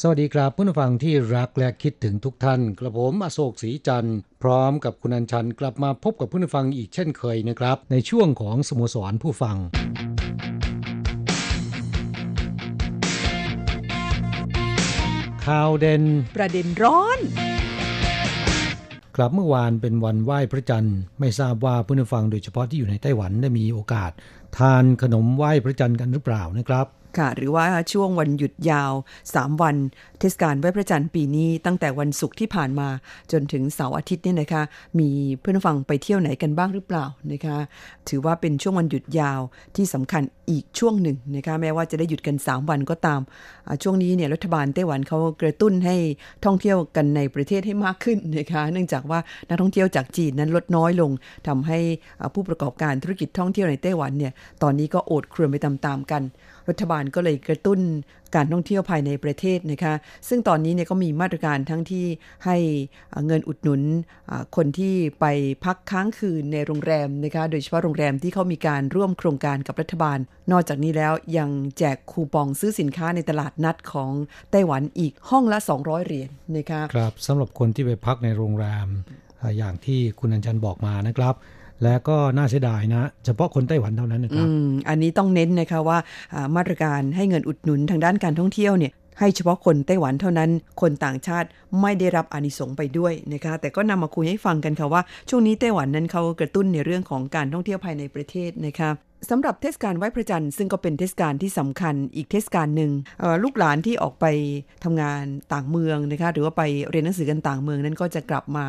สวัสดีครับผู้ฟังที่รักและคิดถึงทุกท่าน กระผมอโศกศรีจันทร์พร้อมกับคุณอัญชันกลับมาพบกับผู้ฟังอีกเช่นเคยนะครับ ในช่วงของสโมสรผู้ฟังข่าวเด่นประเด็นร้อนกลับเมื่อวานเป็นวันไหว้พระจันทร์ไม่ทราบว่าผู้ฟังโดยเฉพาะที่อยู่ในไต้หวันได้มีโอกาส ทานขนมไหว้พระจันทร์กันหรือเปล่านะครับ ค่ะ หรือว่าช่วงวันหยุดยาว 3 วัน ทศกาลไหว้พระจันทร์ปีนี้ตั้งแต่วันศุกร์ที่ผ่านมาจนถึงเสาร์อาทิตย์เนี่ยนะคะ มีเพื่อนฟังไปเที่ยวไหนกันบ้างหรือเปล่านะคะ ถือว่าเป็นช่วงวันหยุดยาวที่สำคัญอีกช่วงหนึ่งนะคะแม้ว่าจะได้หยุดกัน 3 วันก็ตาม ช่วงนี้เนี่ยรัฐบาลไต้หวันเขากระตุ้นให้ท่องเที่ยวกันในประเทศให้มากขึ้นนะคะ เนื่องจากว่านักท่องเที่ยวจากจีนนั้นลดน้อยลงทำให้ผู้ประกอบการธุรกิจท่องเที่ยวในไต้หวันเนี่ยตอนนี้ก็โอดครวญไปตามๆกัน รัฐบาลก็เลยกระตุ้นการท่องเที่ยวภายในประเทศนะคะซึ่งตอนนี้เนี่ยก็มีมาตรการทั้งที่ให้เงินอุดหนุนคนที่ไปพักค้างคืนในโรงแรมนะคะ โดยเฉพาะโรงแรมที่เขามีการร่วมโครงการกับรัฐบาล นอกจากนี้แล้วยังแจกคูปองซื้อสินค้าในตลาดนัดของไต้หวันอีกห้องละ 200 เหรียญนนะคะครับสำหรับคนที่ไปพักในโรงแรมอย่างที่คุณอัญชันบอกมานะครับและก็น่าเสียดายนะ เฉพาะคนไต้หวันเท่านั้นนะครับอันนี้ต้องเน้นนะคะว่ามาตรการให้เงินอุดหนุนทางด้านการท่องเที่ยวเนี่ย ให้เฉพาะคนไต้หวันเท่านั้น คนต่างชาติไม่ได้รับอานิสงส์ไปด้วยนะคะ แต่ก็นำมาคุยให้ฟังกันค่ะว่า ช่วงนี้ไต้หวันนั้นเขากระตุ้นในเรื่องของการท่องเที่ยวภายในประเทศนะคะ สำหรับเทศกาลไหว้พระจันทร์ซึ่งก็เป็นเทศกาลที่สำคัญอีกเทศกาลหนึ่งลูกหลานที่ออกไปทำงานต่างเมืองนะคะหรือว่าไปเรียนหนังสือกันต่างเมืองนั้นก็จะกลับมา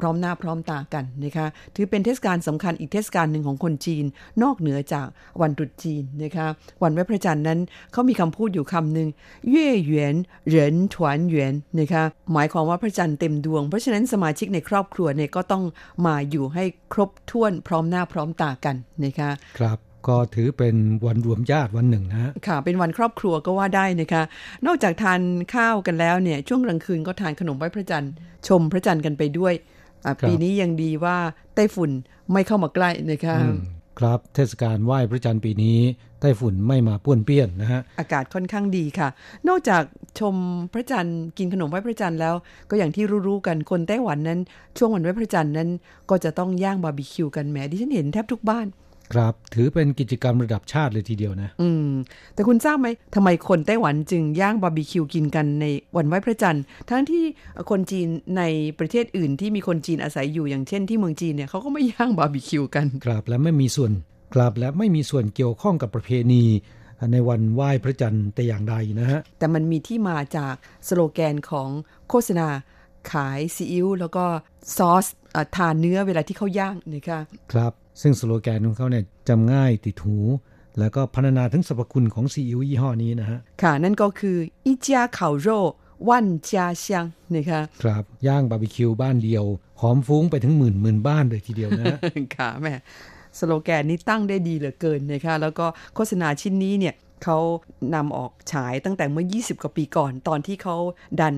พร้อมหน้าพร้อมตากันนะคะถือเป็นเทศกาลสำคัญอีกเทศกาลหนึ่งของคนจีน นอกเหนือจากวันตรุษจีนนะคะวันไหว้พระจันทร์นั้นเขามีคำพูดอยู่คำหนึ่งเย่เหวียนเหรินถวนเหวียนนะคะหมายความว่าพระจันทร์เต็มดวง เพราะฉะนั้นสมาชิกในครอบครัวเนี่ยก็ต้องมาอยู่ให้ครบถ้วนพร้อมหน้าพร้อมตากันนะคะครับ ก็ถือเป็นวันรวมญาติวันหนึ่งนะค่ะ เป็นวันครอบครัวก็ว่าได้นะคะ นอกจากทานข้าวกันแล้วเนี่ย ช่วงกลางคืนก็ทานขนมไหว้พระจันทร์ชมพระจันทร์กันไปด้วยปีนี้ยังดีว่าไต้ฝุ่นไม่เข้ามาใกล้นะคะครับเทศกาลไหว้พระจันทร์ปีนี้ไต้ฝุ่นไม่มาป้วนเปี้ยนนะฮะอากาศค่อนข้างดีค่ะ นอกจากชมพระจันทร์กินขนมไหว้พระจันทร์แล้ว ก็อย่างที่รู้ๆกันคนไต้หวันนั้น ช่วงวันไหว้พระจันทร์นั้น ก็จะต้องย่างบาร์บีคิวกันแหมดิฉันเห็นแทบทุกบ้าน ครับถือเป็นกิจกรรมระดับชาติเลยทีเดียวนะ อืม แต่คุณทราบไหมทำไมคนไต้หวันจึงย่างบาร์บีคิวกินกันในวันไหว้พระจันทร์ ทั้งที่คนจีนในประเทศอื่นที่มีคนจีนอาศัยอยู่อย่างเช่นที่เมืองจีนเนี่ยเขาก็ไม่ย่างบาร์บีคิวกัน ครับและไม่มีส่วนกราบและไม่มีส่วนเกี่ยวข้องกับประเพณีในวันไหว้พระจันทร์แต่อย่างใดนะฮะ แต่มันมีที่มาจากสโลแกนของโฆษณาขายซีอิ๊วแล้วก็ซอสทานเนื้อเวลาที่เขาย่างนะคะ ครับ ซึ่งสโลแกนของเขาเนี่ยจำง่ายติดหู แล้วก็พัฒนาถึงสรรพคุณของซีอิ๊วยี่ห้อนี้นะฮะ ค่ะ นั่นก็คืออีจาเข่าโร่วันจาเซียงนะคะครับ ย่างบาร์บีคิวบ้านเดียว หอมฟุ้งไปถึงหมื่นหมื่นบ้านเลยทีเดียวนะ ค่ะแม่สโลแกนนี้ตั้งได้ดีเหลือเกินนะคะแล้วก็โฆษณาชิ้นนี้เนี่ย เขานำออกฉายตั้งแต่เมื่อ 20 กว่าปีก่อน ตอนที่เขาดัน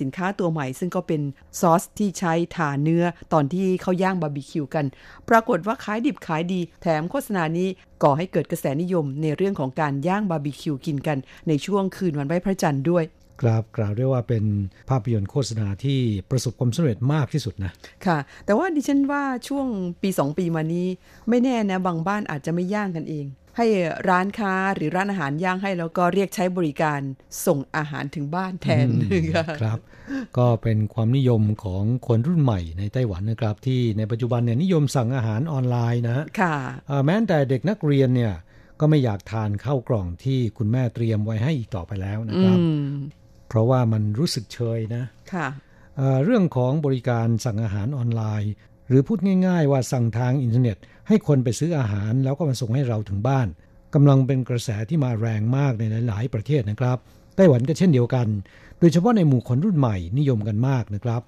สินค้าตัวใหม่ ซึ่งก็เป็นซอสที่ใช้ทาเนื้อตอนที่เขาย่างบาร์บีคิวกัน ปรากฏว่าขายดิบขายดี แถมโฆษณานี้ก่อให้เกิดกระแสนิยมในเรื่องของการย่างบาร์บีคิวกินกัน ในช่วงคืนวันไหว้พระจันทร์ด้วยกราบกล่าวได้ว่าเป็นภาพยนตร์โฆษณาที่ประสบความสำเร็จมากที่สุดนะ ค่ะ แต่ว่าดิฉันว่าช่วงปีสองปีมานี้ ไม่แน่นะบางบ้านอาจจะไม่ย่างกันเอง ให้ร้านค้าหรือร้านอาหารย่างให้แล้วก็เรียกใช้บริการส่งอาหารถึงบ้านแทนค่ะครับ ก็เป็นความนิยมของคนรุ่นใหม่ในไต้หวันนะครับ ที่ในปัจจุบันเนี่ยนิยมสั่งอาหารออนไลน์นะค่ะอ่าแม้แต่เด็กนักเรียนเนี่ยก็ไม่อยากทานข้าวกล่องที่คุณแม่เตรียมไว้ให้อีกต่อไปแล้วนะครับอืมเพราะว่ามันรู้สึกเชยนะค่ะเอ่อเรื่องของบริการสั่งอาหารออนไลน์ หรือพูดง่าย ๆ ว่าสั่งทางอินเทอร์เน็ต ให้คนไปซื้ออาหารแล้วก็มาส่งให้เราถึงบ้านกำลังเป็นกระแสที่มาแรงมากในหลาย ๆ ประเทศนะครับไต้หวันก็เช่นเดียวกัน โดยเฉพาะในหมู่คนรุ่นใหม่นิยมกันมากนะครับ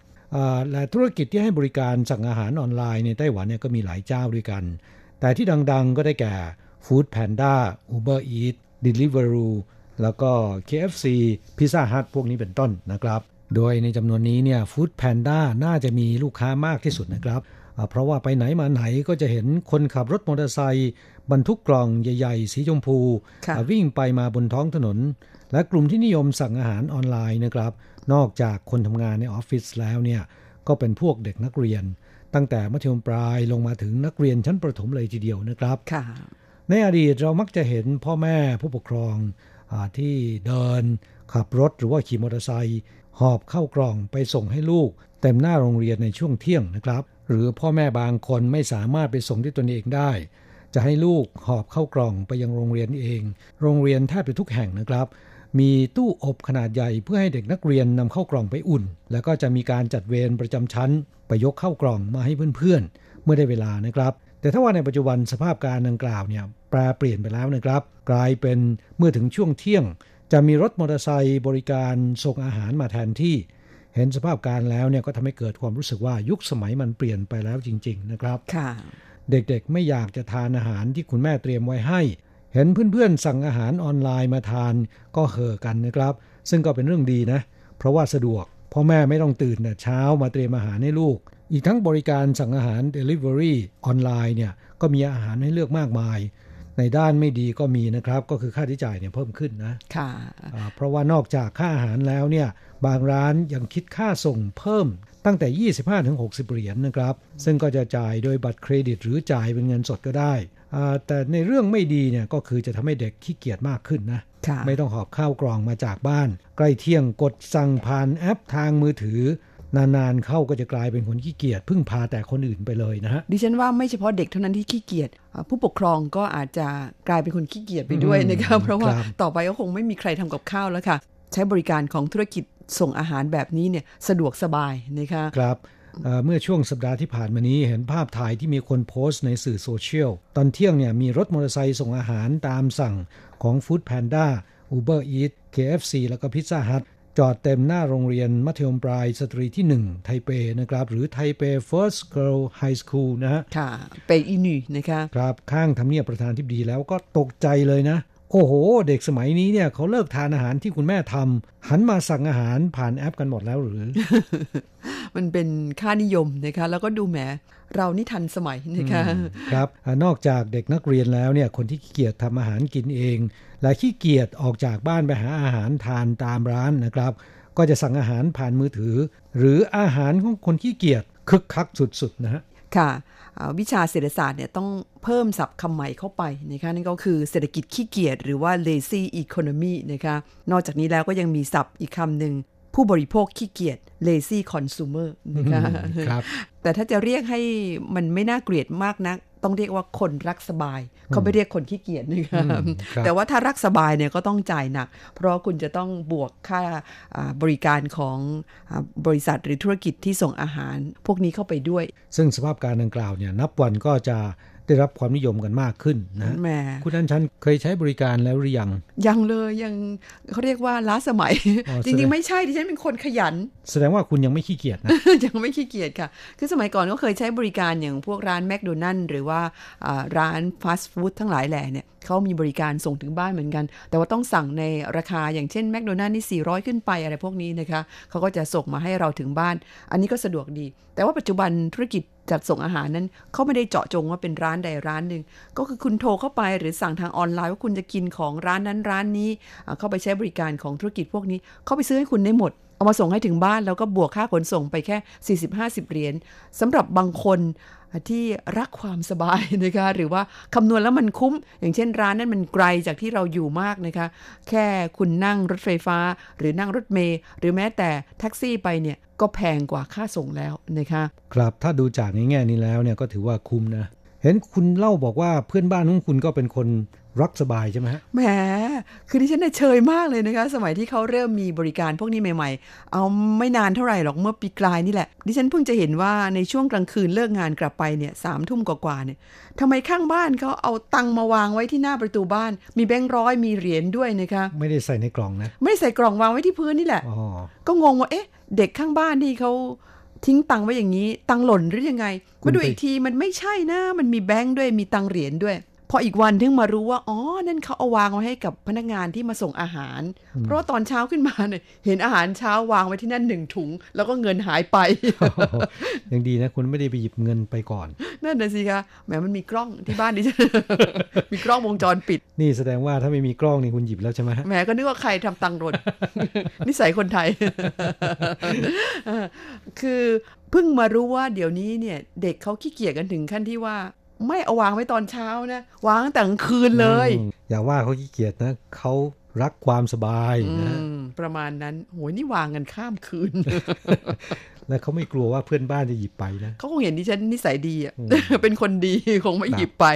และธุรกิจที่ให้บริการสั่งอาหารออนไลน์ในไต้หวันเนี่ยก็มีหลายเจ้าด้วยกัน แต่ที่ดัง ๆ ก็ได้แก่ Food Panda Uber Eats Deliveroo แล้วก็ KFC Pizza Hut พวกนี้เป็นต้นนะครับ โดยในจำนวนนี้เนี่ย Food Panda น่าจะมีลูกค้ามากที่สุดนะครับ เพราะว่าไปไหนมาไหนก็จะเห็นคนขับรถมอเตอร์ไซค์บรรทุกกล่องใหญ่ ๆ สีชมพูค่ะอ่าวิ่งไปมาบนท้องถนน และกลุ่มที่นิยมสั่งอาหารออนไลน์นะครับ นอกจากคนทำงานในออฟฟิศแล้วเนี่ยก็เป็นพวกเด็กนักเรียน ตั้งแต่มัธยมปลายลงมาถึงนักเรียนชั้นประถมเลยทีเดียวนะครับค่ะในอดีตเรามักจะเห็นพ่อแม่ผู้ปกครองอาที่เดิน ขับรถหรือว่าขี่มอเตอร์ไซค์หอบเข้ากล่องไปส่งให้ลูก เต็มหน้าโรงเรียนในช่วงเที่ยงนะครับ หรือพ่อแม่บางคนไม่สามารถไปส่งด้วยตนเองได้ จะให้ลูกหอบเข้ากล่องไปยังโรงเรียนเอง โรงเรียนแทบจะทุกแห่งนะครับ มีตู้อบขนาดใหญ่เพื่อให้เด็กนักเรียนนำเข้ากล่องไปอุ่น แล้วก็จะมีการจัดเวรประจำชั้น ไปยกเข้ากล่องมาให้เพื่อนๆ เมื่อได้เวลานะครับ แต่ถ้าว่าในปัจจุบันสภาพการดังกล่าวเนี่ยแปรเปลี่ยนไปแล้วนะครับ กลายเป็นเมื่อถึงช่วงเที่ยง จะมีรถมอเตอร์ไซค์บริการส่งอาหารมาแทนที่ เห็นสภาพการแล้วเนี่ยก็ทำให้เกิดความรู้สึกว่ายุคสมัยมันเปลี่ยนไปแล้วจริง ๆ นะครับค่ะเด็กๆไม่อยากจะทานอาหารที่คุณแม่เตรียมไว้ให้ เห็นเพื่อนๆสั่งอาหารออนไลน์มาทานก็เห่อกันนะครับ ซึ่งก็เป็นเรื่องดีนะ เพราะว่าสะดวกพ่อแม่ไม่ต้องตื่นแต่เช้ามาเตรียมอาหารให้ลูก อีกทั้งบริการสั่งอาหาร Delivery ออนไลน์เนี่ยก็มีอาหารให้เลือกมากมาย ในด้านไม่ดีก็มีนะครับ ก็คือค่าใช้จ่ายเนี่ยเพิ่มขึ้นนะค่ะอ่าเพราะว่านอกจากค่าอาหารแล้วเนี่ย บางร้านยังคิดค่าส่งเพิ่มตั้งแต่ 25-60 เหรียญนะครับ ซึ่งก็จะจ่ายโดยบัตรเครดิตหรือจ่ายเป็นเงินสดก็ได้อ่าแต่ในเรื่องไม่ดีเนี่ยก็คือจะทำให้เด็กขี้เกียจมากขึ้นนะค่ะไม่ต้องหอบข้าวกล่องมาจากบ้าน ใกล้เที่ยงกดสั่งผ่านแอปทางมือถือนานๆเข้าก็จะกลายเป็นคนขี้เกียจพึ่งพาแต่คนอื่นไปเลยนะฮะดิฉันว่าไม่เฉพาะเด็กเท่านั้นที่ขี้เกียจอ่าผู้ปกครองก็อาจจะกลายเป็นคนขี้เกียจไปด้วยอืมนะคะเพราะว่าครับต่อไปก็คงไม่มีใครทำกับข้าวแล้วค่ะ ใช้บริการของธุรกิจ ส่งอาหารแบบนี้เนี่ยสะดวกสบายนะคะครับเอ่อเมื่อช่วงสัปดาห์ที่ผ่านมานี้เห็นภาพถ่ายที่มีคนโพสต์ในสื่อโซเชียล ตอนเที่ยงเนี่ยมีรถมอเตอร์ไซค์ส่งอาหารตามสั่งของ Food Panda Uber Eats KFC แล้วก็ Pizza Hut จอดเต็มหน้าโรงเรียนมัธยมปลายสตรีที่ 1 ไทเปนะครับ หรือไทเป First Girl High School นะฮะค่ะเปอีนีนะคะครับข้างทำเนียบประธานทิบดีแล้วก็ตกใจเลยนะ โอ้โห เด็กสมัยนี้เนี่ยเขาเลิกทานอาหารที่คุณแม่ทำหันมาสั่งอาหารผ่านแอปกันหมดแล้วหรือ มันเป็นค่านิยมนะคะ แล้วก็ดูแหมเรานี่ทันสมัยนะคะครับอ่านอกจากเด็กนักเรียนแล้วเนี่ยคนที่ขี้เกียจทำอาหารกินเอง และขี้เกียจออกจากบ้านไปหาอาหารทานตามร้านนะครับ ก็จะสั่งอาหารผ่านมือถือ หรืออาหารของคนขี้เกียจคึกคักสุดๆนะฮะค่ะอ่า วิชาเศรษฐศาสตร์เนี่ยต้องเพิ่มศัพท์คำใหม่เข้าไปนะคะนั่นก็คือเศรษฐกิจขี้เกียจหรือว่า lazy economy นะคะนอกจากนี้แล้วก็ยังมีศัพท์อีกคำหนึ่งผู้บริโภคขี้เกียจ lazy consumer นะคะครับแต่ถ้าจะเรียกให้มันไม่น่าเกลียดมากนัก ต้องเรียกว่าคนรักสบาย เขาไม่เรียกคนขี้เกียจนะคะอืมครับแต่ว่าถ้ารักสบายเนี่ยก็ต้องจ่ายหนัก เพราะคุณจะต้องบวกค่าอ่าบริการของอาบริษัทหรือธุรกิจที่ส่งอาหาร พวกนี้เข้าไปด้วย ซึ่งสภาพการดังกล่าวเนี่ยนับวันก็จะ ได้รับความนิยมกันมากขึ้นนะแหมคุณอันชันเคยใช้บริการแล้วหรือยัง ยังเลยยังเขาเรียกว่าล้าสมัยอ๋อจริงๆ ไม่ใช่ดิฉันเป็นคนขยัน แสดงว่าคุณยังไม่ขี้เกียจนะยังไม่ขี้เกียจค่ะ คือสมัยก่อนก็เคยใช้บริการอย่างพวกร้านแมคโดนัลล์หรือว่าอ่าร้านฟาสต์ฟู้ดทั้งหลายแหล่เนี่ยเขามีบริการส่งถึงบ้านเหมือนกัน แต่ว่าต้องสั่งในราคาอย่างเช่นแมคโดนัลล์นี่ 400 ขึ้นไปอะไรพวกนี้นะคะเขาก็จะส่งมาให้เราถึงบ้าน อันนี้ก็สะดวกดี แต่ว่าปัจจุบันธุรกิจ จัดส่งอาหารนั้นเขาไม่ได้เจาะจงว่าเป็นร้านใดร้านหนึ่ง ก็คือคุณโทรเข้าไปหรือสั่งทางออนไลน์ว่าคุณจะกินของร้านนั้นร้านนี้ เข้าไปใช้บริการของธุรกิจพวกนี้ เขาไปซื้อให้คุณได้หมด เอามาส่งให้ถึงบ้านแล้วก็บวกค่าขนส่งไปแค่ 40-50 เหรียญสำหรับบางคน ที่รักความสบายนะคะหรือว่าคำนวณแล้วมันคุ้ม อย่างเช่นร้านนั้นมันไกลจากที่เราอยู่มากนะคะ แค่คุณนั่งรถไฟฟ้า หรือนั่งรถเมล์หรือแม้แต่แท็กซี่ไปเนี่ยก็แพงกว่าค่าส่งแล้วนะคะครับถ้าดูจากในแง่นี้แล้วเนี่ยก็ถือว่าคุ้มนะ เห็นคุณเล่าบอกว่าเพื่อนบ้านของคุณก็เป็นคน รักสบายใช่ไหมฮะแหมคือดิฉันน่ะเชยมากเลยนะคะ สมัยที่เขาเริ่มมีบริการพวกนี้ใหม่ๆ เอาไม่นานเท่าไหร่หรอกเมื่อปีกลายนี่แหละ ดิฉันเพิ่งจะเห็นว่าในช่วงกลางคืนเลิกงานกลับไปเนี่ยสามทุ่มกว่าๆเนี่ยทำไมข้างบ้านเขาเอาตังมาวางไว้ที่หน้าประตูบ้าน มีแบงค์ร้อยมีเหรียญด้วยนะคะ ไม่ได้ใส่ในกล่องนะ ไม่ได้ใส่กล่องวางไว้ที่พื้นนี่แหละอ๋อก็งงว่าเอ๊ะ เด็กข้างบ้านที่เขาทิ้งตังไว้อย่างนี้ ตังหล่นหรือยังไงคุณมาดูไปอีกทีมันไม่ใช่นะ มันมีแบงค์ด้วยมีตังเหรียญด้วย พออีกวันถึงมารู้ว่า อ๋อ นั่นเขาเอาวางไว้ให้กับพนักงานที่มาส่งอาหาร เพราะว่าตอนเช้าขึ้นมาเนี่ยเห็นอาหารเช้าวางไว้ที่นั่นหนึ่งถุง แล้วก็เงินหายไปยังดีนะคุณไม่ได้ไปหยิบเงินไปก่อน นั่นน่ะสิคะแหมมันมีกล้องที่บ้านดิฉันมีกล้องวงจรปิด นี่แสดงว่าถ้าไม่มีกล้องนี่คุณหยิบแล้วใช่ไหมฮะแหมก็นึกว่าใครทำตังค์หล่นนิสัยคนไทยเออคือเพิ่งมารู้ว่าเดี๋ยวนี้เนี่ย เด็กเขาขี้เกียจกันถึงขั้นที่ว่า ไม่เอาวางไว้ตอนเช้านะ วางตั้งแต่กลางคืนเลยอืมอย่าว่าเขาขี้เกียจนะเขารักความสบายนะอืมประมาณนั้นโหยนี่วางกันข้ามคืน และเขาไม่กลัวว่าเพื่อนบ้านจะหยิบไปนะเขาคงเห็นดิฉันนิสัยดีอะเป็นคนดีคงไม่หยิบไป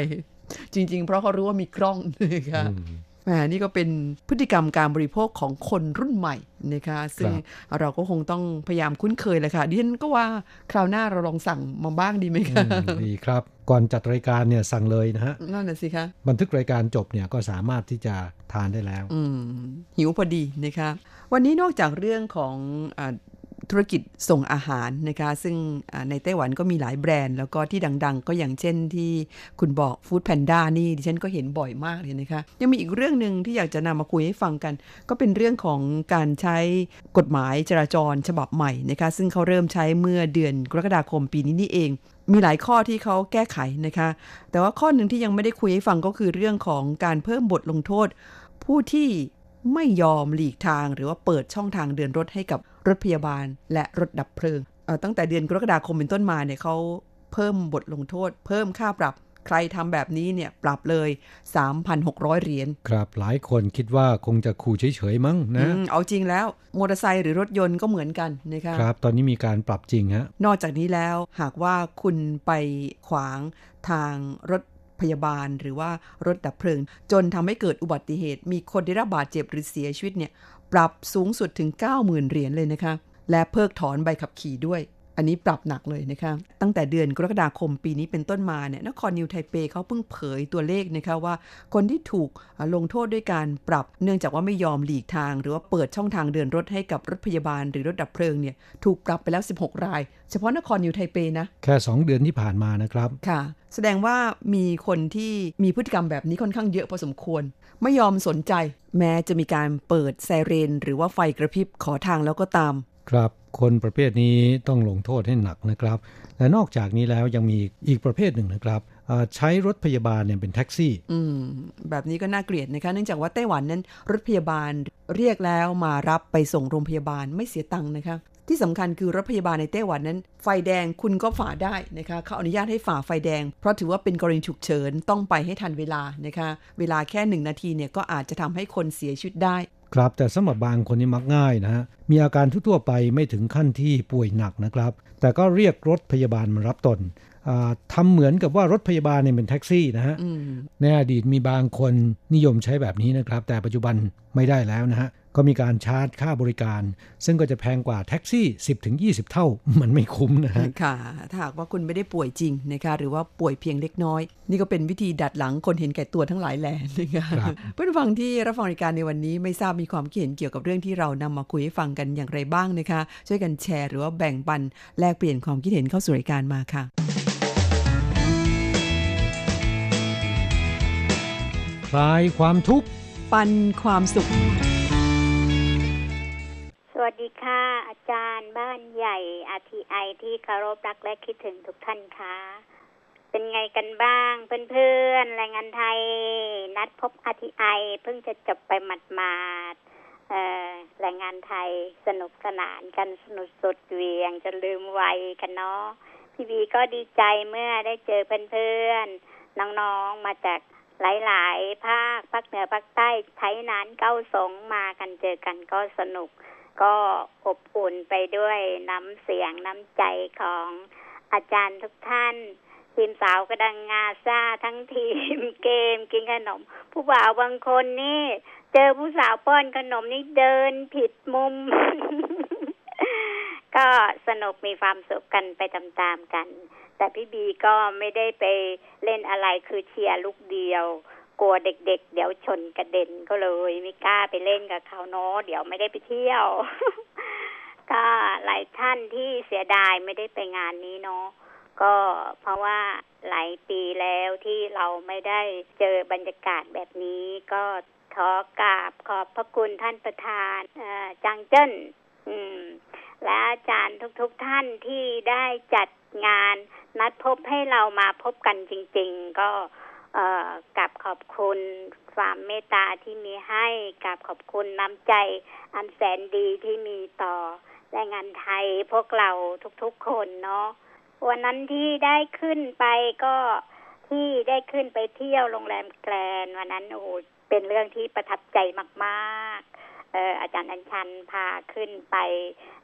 จริง ๆ เพราะเขารู้ว่ามีกล้องนะคะอืม แหมนี่ก็เป็นพฤติกรรมการบริโภคของคนรุ่นใหม่นะคะซึ่งเราก็คงต้องพยายามคุ้นเคยแหละค่ะดิฉันก็ว่าคราวหน้าเราลองสั่งมาบ้างดีไหมอืคะมดีครับ ก่อนจัดรายการเนี่ยสั่งเลยนะฮะนั่นน่ะสิคะบันทึกรายการจบเนี่ยก็สามารถที่จะทานได้แล้ว อืมหิวพอดีนะคะวันนี้นอกจากเรื่องของอา ธุรกิจส่งอาหารนะคะ ซึ่งในไต้หวันก็มีหลายแบรนด์ แล้วก็ที่ดัง ๆ ก็อย่างเช่นที่คุณบอก Food Panda นี่ดิฉันก็เห็นบ่อยมากเลยนะคะ ยังมีอีกเรื่องหนึ่งที่อยากจะนำมาคุยให้ฟังกัน ก็เป็นเรื่องของการใช้กฎหมายจราจรฉบับใหม่นะคะ ซึ่งเขาเริ่มใช้เมื่อเดือนกรกฎาคมปีนี้นี่เองมีหลายข้อที่เขาแก้ไขนะคะ แต่ว่าข้อหนึ่งที่ยังไม่ได้คุยให้ฟังก็คือเรื่องของการเพิ่มบทลงโทษ ผู้ที่ไม่ยอมหลีกทางหรือว่าเปิดช่องทางเดินรถให้กับ รถพยาบาลและรถดับเพลิงเอ่อตั้งแต่เดือนกรกฎาคมเป็นต้นมาเนี่ยเขาเพิ่มบทลงโทษ เพิ่มค่าปรับใครทำแบบนี้เนี่ยปรับเลย 3,600 เหรียญ ครับหลายคนคิดว่าคงจะขู่เฉยๆมั้งนะอืมเอาจริงแล้วมอเตอร์ไซค์หรือรถยนต์ก็เหมือนกันนะคะครับ ตอนนี้มีการปรับจริงฮะ นอกจากนี้แล้วหากว่าคุณไปขวางทางรถพยาบาลหรือว่ารถดับเพลิง จนทำให้เกิดอุบัติเหตุ มีคนได้รับบาดเจ็บหรือเสียชีวิตเนี่ย ปรับสูงสุดถึง 90,000 เหรียญเลยนะคะ และเพิกถอนใบขับขี่ด้วย อันนี้ปรับหนักเลยนะคะ ตั้งแต่เดือนกรกฎาคมปีนี้เป็นต้นมาเนี่ย นครนิวไทเปเขาเพิ่งเผยตัวเลขนะคะว่า คนที่ถูกอ่าลงโทษด้วยการปรับ เนื่องจากว่าไม่ยอมหลีกทาง หรือว่าเปิดช่องทางเดินรถให้กับรถพยาบาลหรือรถดับเพลิงเนี่ย ถูกปรับไปแล้ว 16 ราย เฉพาะนครนิวไทเปนะ แค่ 2 เดือนที่ผ่านมานะครับ ค่ะ แสดงว่ามีคนที่มีพฤติกรรมแบบนี้ค่อนข้างเยอะพอสมควร ไม่ยอมสนใจ แม้จะมีการเปิดไซเรน หรือว่าไฟกระพริบขอทางแล้วก็ตาม ครับคนประเภทนี้ต้องลงโทษให้หนักนะครับ และนอกจากนี้แล้วยังมีอีกประเภทหนึ่งนะครับเอ่อใช้รถพยาบาลเนี่ยเป็นแท็กซี่ อืม แบบนี้ก็น่าเกลียดนะคะ เนื่องจากว่าไต้หวันนั้น รถพยาบาลเรียกแล้วมารับไปส่งโรงพยาบาลไม่เสียตังค์นะคะ ที่สำคัญคือรถพยาบาลในไต้หวันนั้น ไฟแดงคุณก็ฝ่าได้นะคะเขาอนุญาตให้ฝ่าไฟแดง เพราะถือว่าเป็นกรณีฉุกเฉินต้องไปให้ทันเวลานะคะเวลาแค่หนึ่งนาทีเนี่ยก็อาจจะทำให้คนเสียชีวิตได้ครับแต่สำหรับบางคนนี่มักง่ายนะฮะมีอาการทั่วๆไปไม่ถึงขั้นที่ป่วยหนักนะครับ แต่ก็เรียกรถพยาบาลมารับตนอ่าทำเหมือนกับว่ารถพยาบาลเนี่ยเป็นแท็กซี่นะฮะอืมในอดีตมีบางคนนิยมใช้แบบนี้นะครับ แต่ปัจจุบันไม่ได้แล้วนะฮะ ก็มีการชาร์จค่าบริการ ซึ่งก็จะแพงกว่าแท็กซี่ 10-20 เท่า มันไม่คุ้มนะฮะค่ะ ถ้าหากว่าคุณไม่ได้ป่วยจริงนะคะหรือว่าป่วยเพียงเล็กน้อย นี่ก็เป็นวิธีดัดหลังคนเห็นแก่ตัวทั้งหลายแหล่นะคะครับเพื่อนผู้ฟังที่รับฟังรายการในวันนี้ไม่ทราบมีความคิดเห็นเกี่ยวกับเรื่องที่เรานำมาคุยให้ฟังกันอย่างไรบ้างนะคะ ช่วยกันแชร์หรือว่าแบ่งปันแลกเปลี่ยนความคิดเห็นเข้าสู่รายการมาค่ะคลายความทุกข์ปันความสุขส วัสดีค่ะ อาจารย์บ้านใหญ่ RTI ที่เคารพรักและคิดถึงทุกท่านค่ะ เป็นไงกันบ้างเพื่อนๆแรงงานไทย นัดพบ RTI เพิ่งจะจบไปหมาดๆแรงงานไทยสนุกสนานกันสนุกสุดเวียงจนลืมวัยกันเนาะพี่บีก็ดีใจเมื่อได้เจอเพื่อนๆน้องๆมาจากหลาย ๆ ภาคภาคเหนือภาคใต้ไทยนั้นเก้าสงมากันเจอกันก็สนุก ก็อบอุ่นไปด้วยน้ำเสียงน้ำใจของอาจารย์ทุกท่าน ทีมสาวกระดังงาซาทั้งทีมเกมกินขนม ผู้บ่าวบางคนนี่ เจอผู้สาวป้อนขนมนี่เดินผิดมุม ก็สนุกมีความสุขกันไปตามๆกัน แต่พี่บีก็ไม่ได้ไปเล่นอะไรคือเชียร์ลูกเดียว กลัวเด็กๆเดี๋ยวชนกระเด็นก็เลยไม่กล้าไปเล่นกับเขาเนาะเดี๋ยวไม่ได้ไปเที่ยวก็หลายท่านที่เสียดายไม่ได้ไปงานนี้เนาะก็เพราะว่าหลายปีแล้วที่เราไม่ได้เจอบรรยากาศแบบนี้ ก็ขอกราบขอบพระคุณท่านประธานจังเจิ้นและอาจารย์ทุกๆทท่านที่ได้จัดงานนัดพบให้เรามาพบกันจริง ๆ ก็ กับขอบคุณความเมตตาที่มีให้กับขอบคุณน้ำใจอันแสนดีที่มีต่อแรงงานไทยพวกเราทุกๆคนเนาะวันนั้นที่ได้ขึ้นไปก็ที่ได้ขึ้นไปเที่ยวโรงแรมแกรนวันนั้นโอ้เป็นเรื่องที่ประทับใจมาก ๆ อออาจารย์อัญชันพาขึ้นไป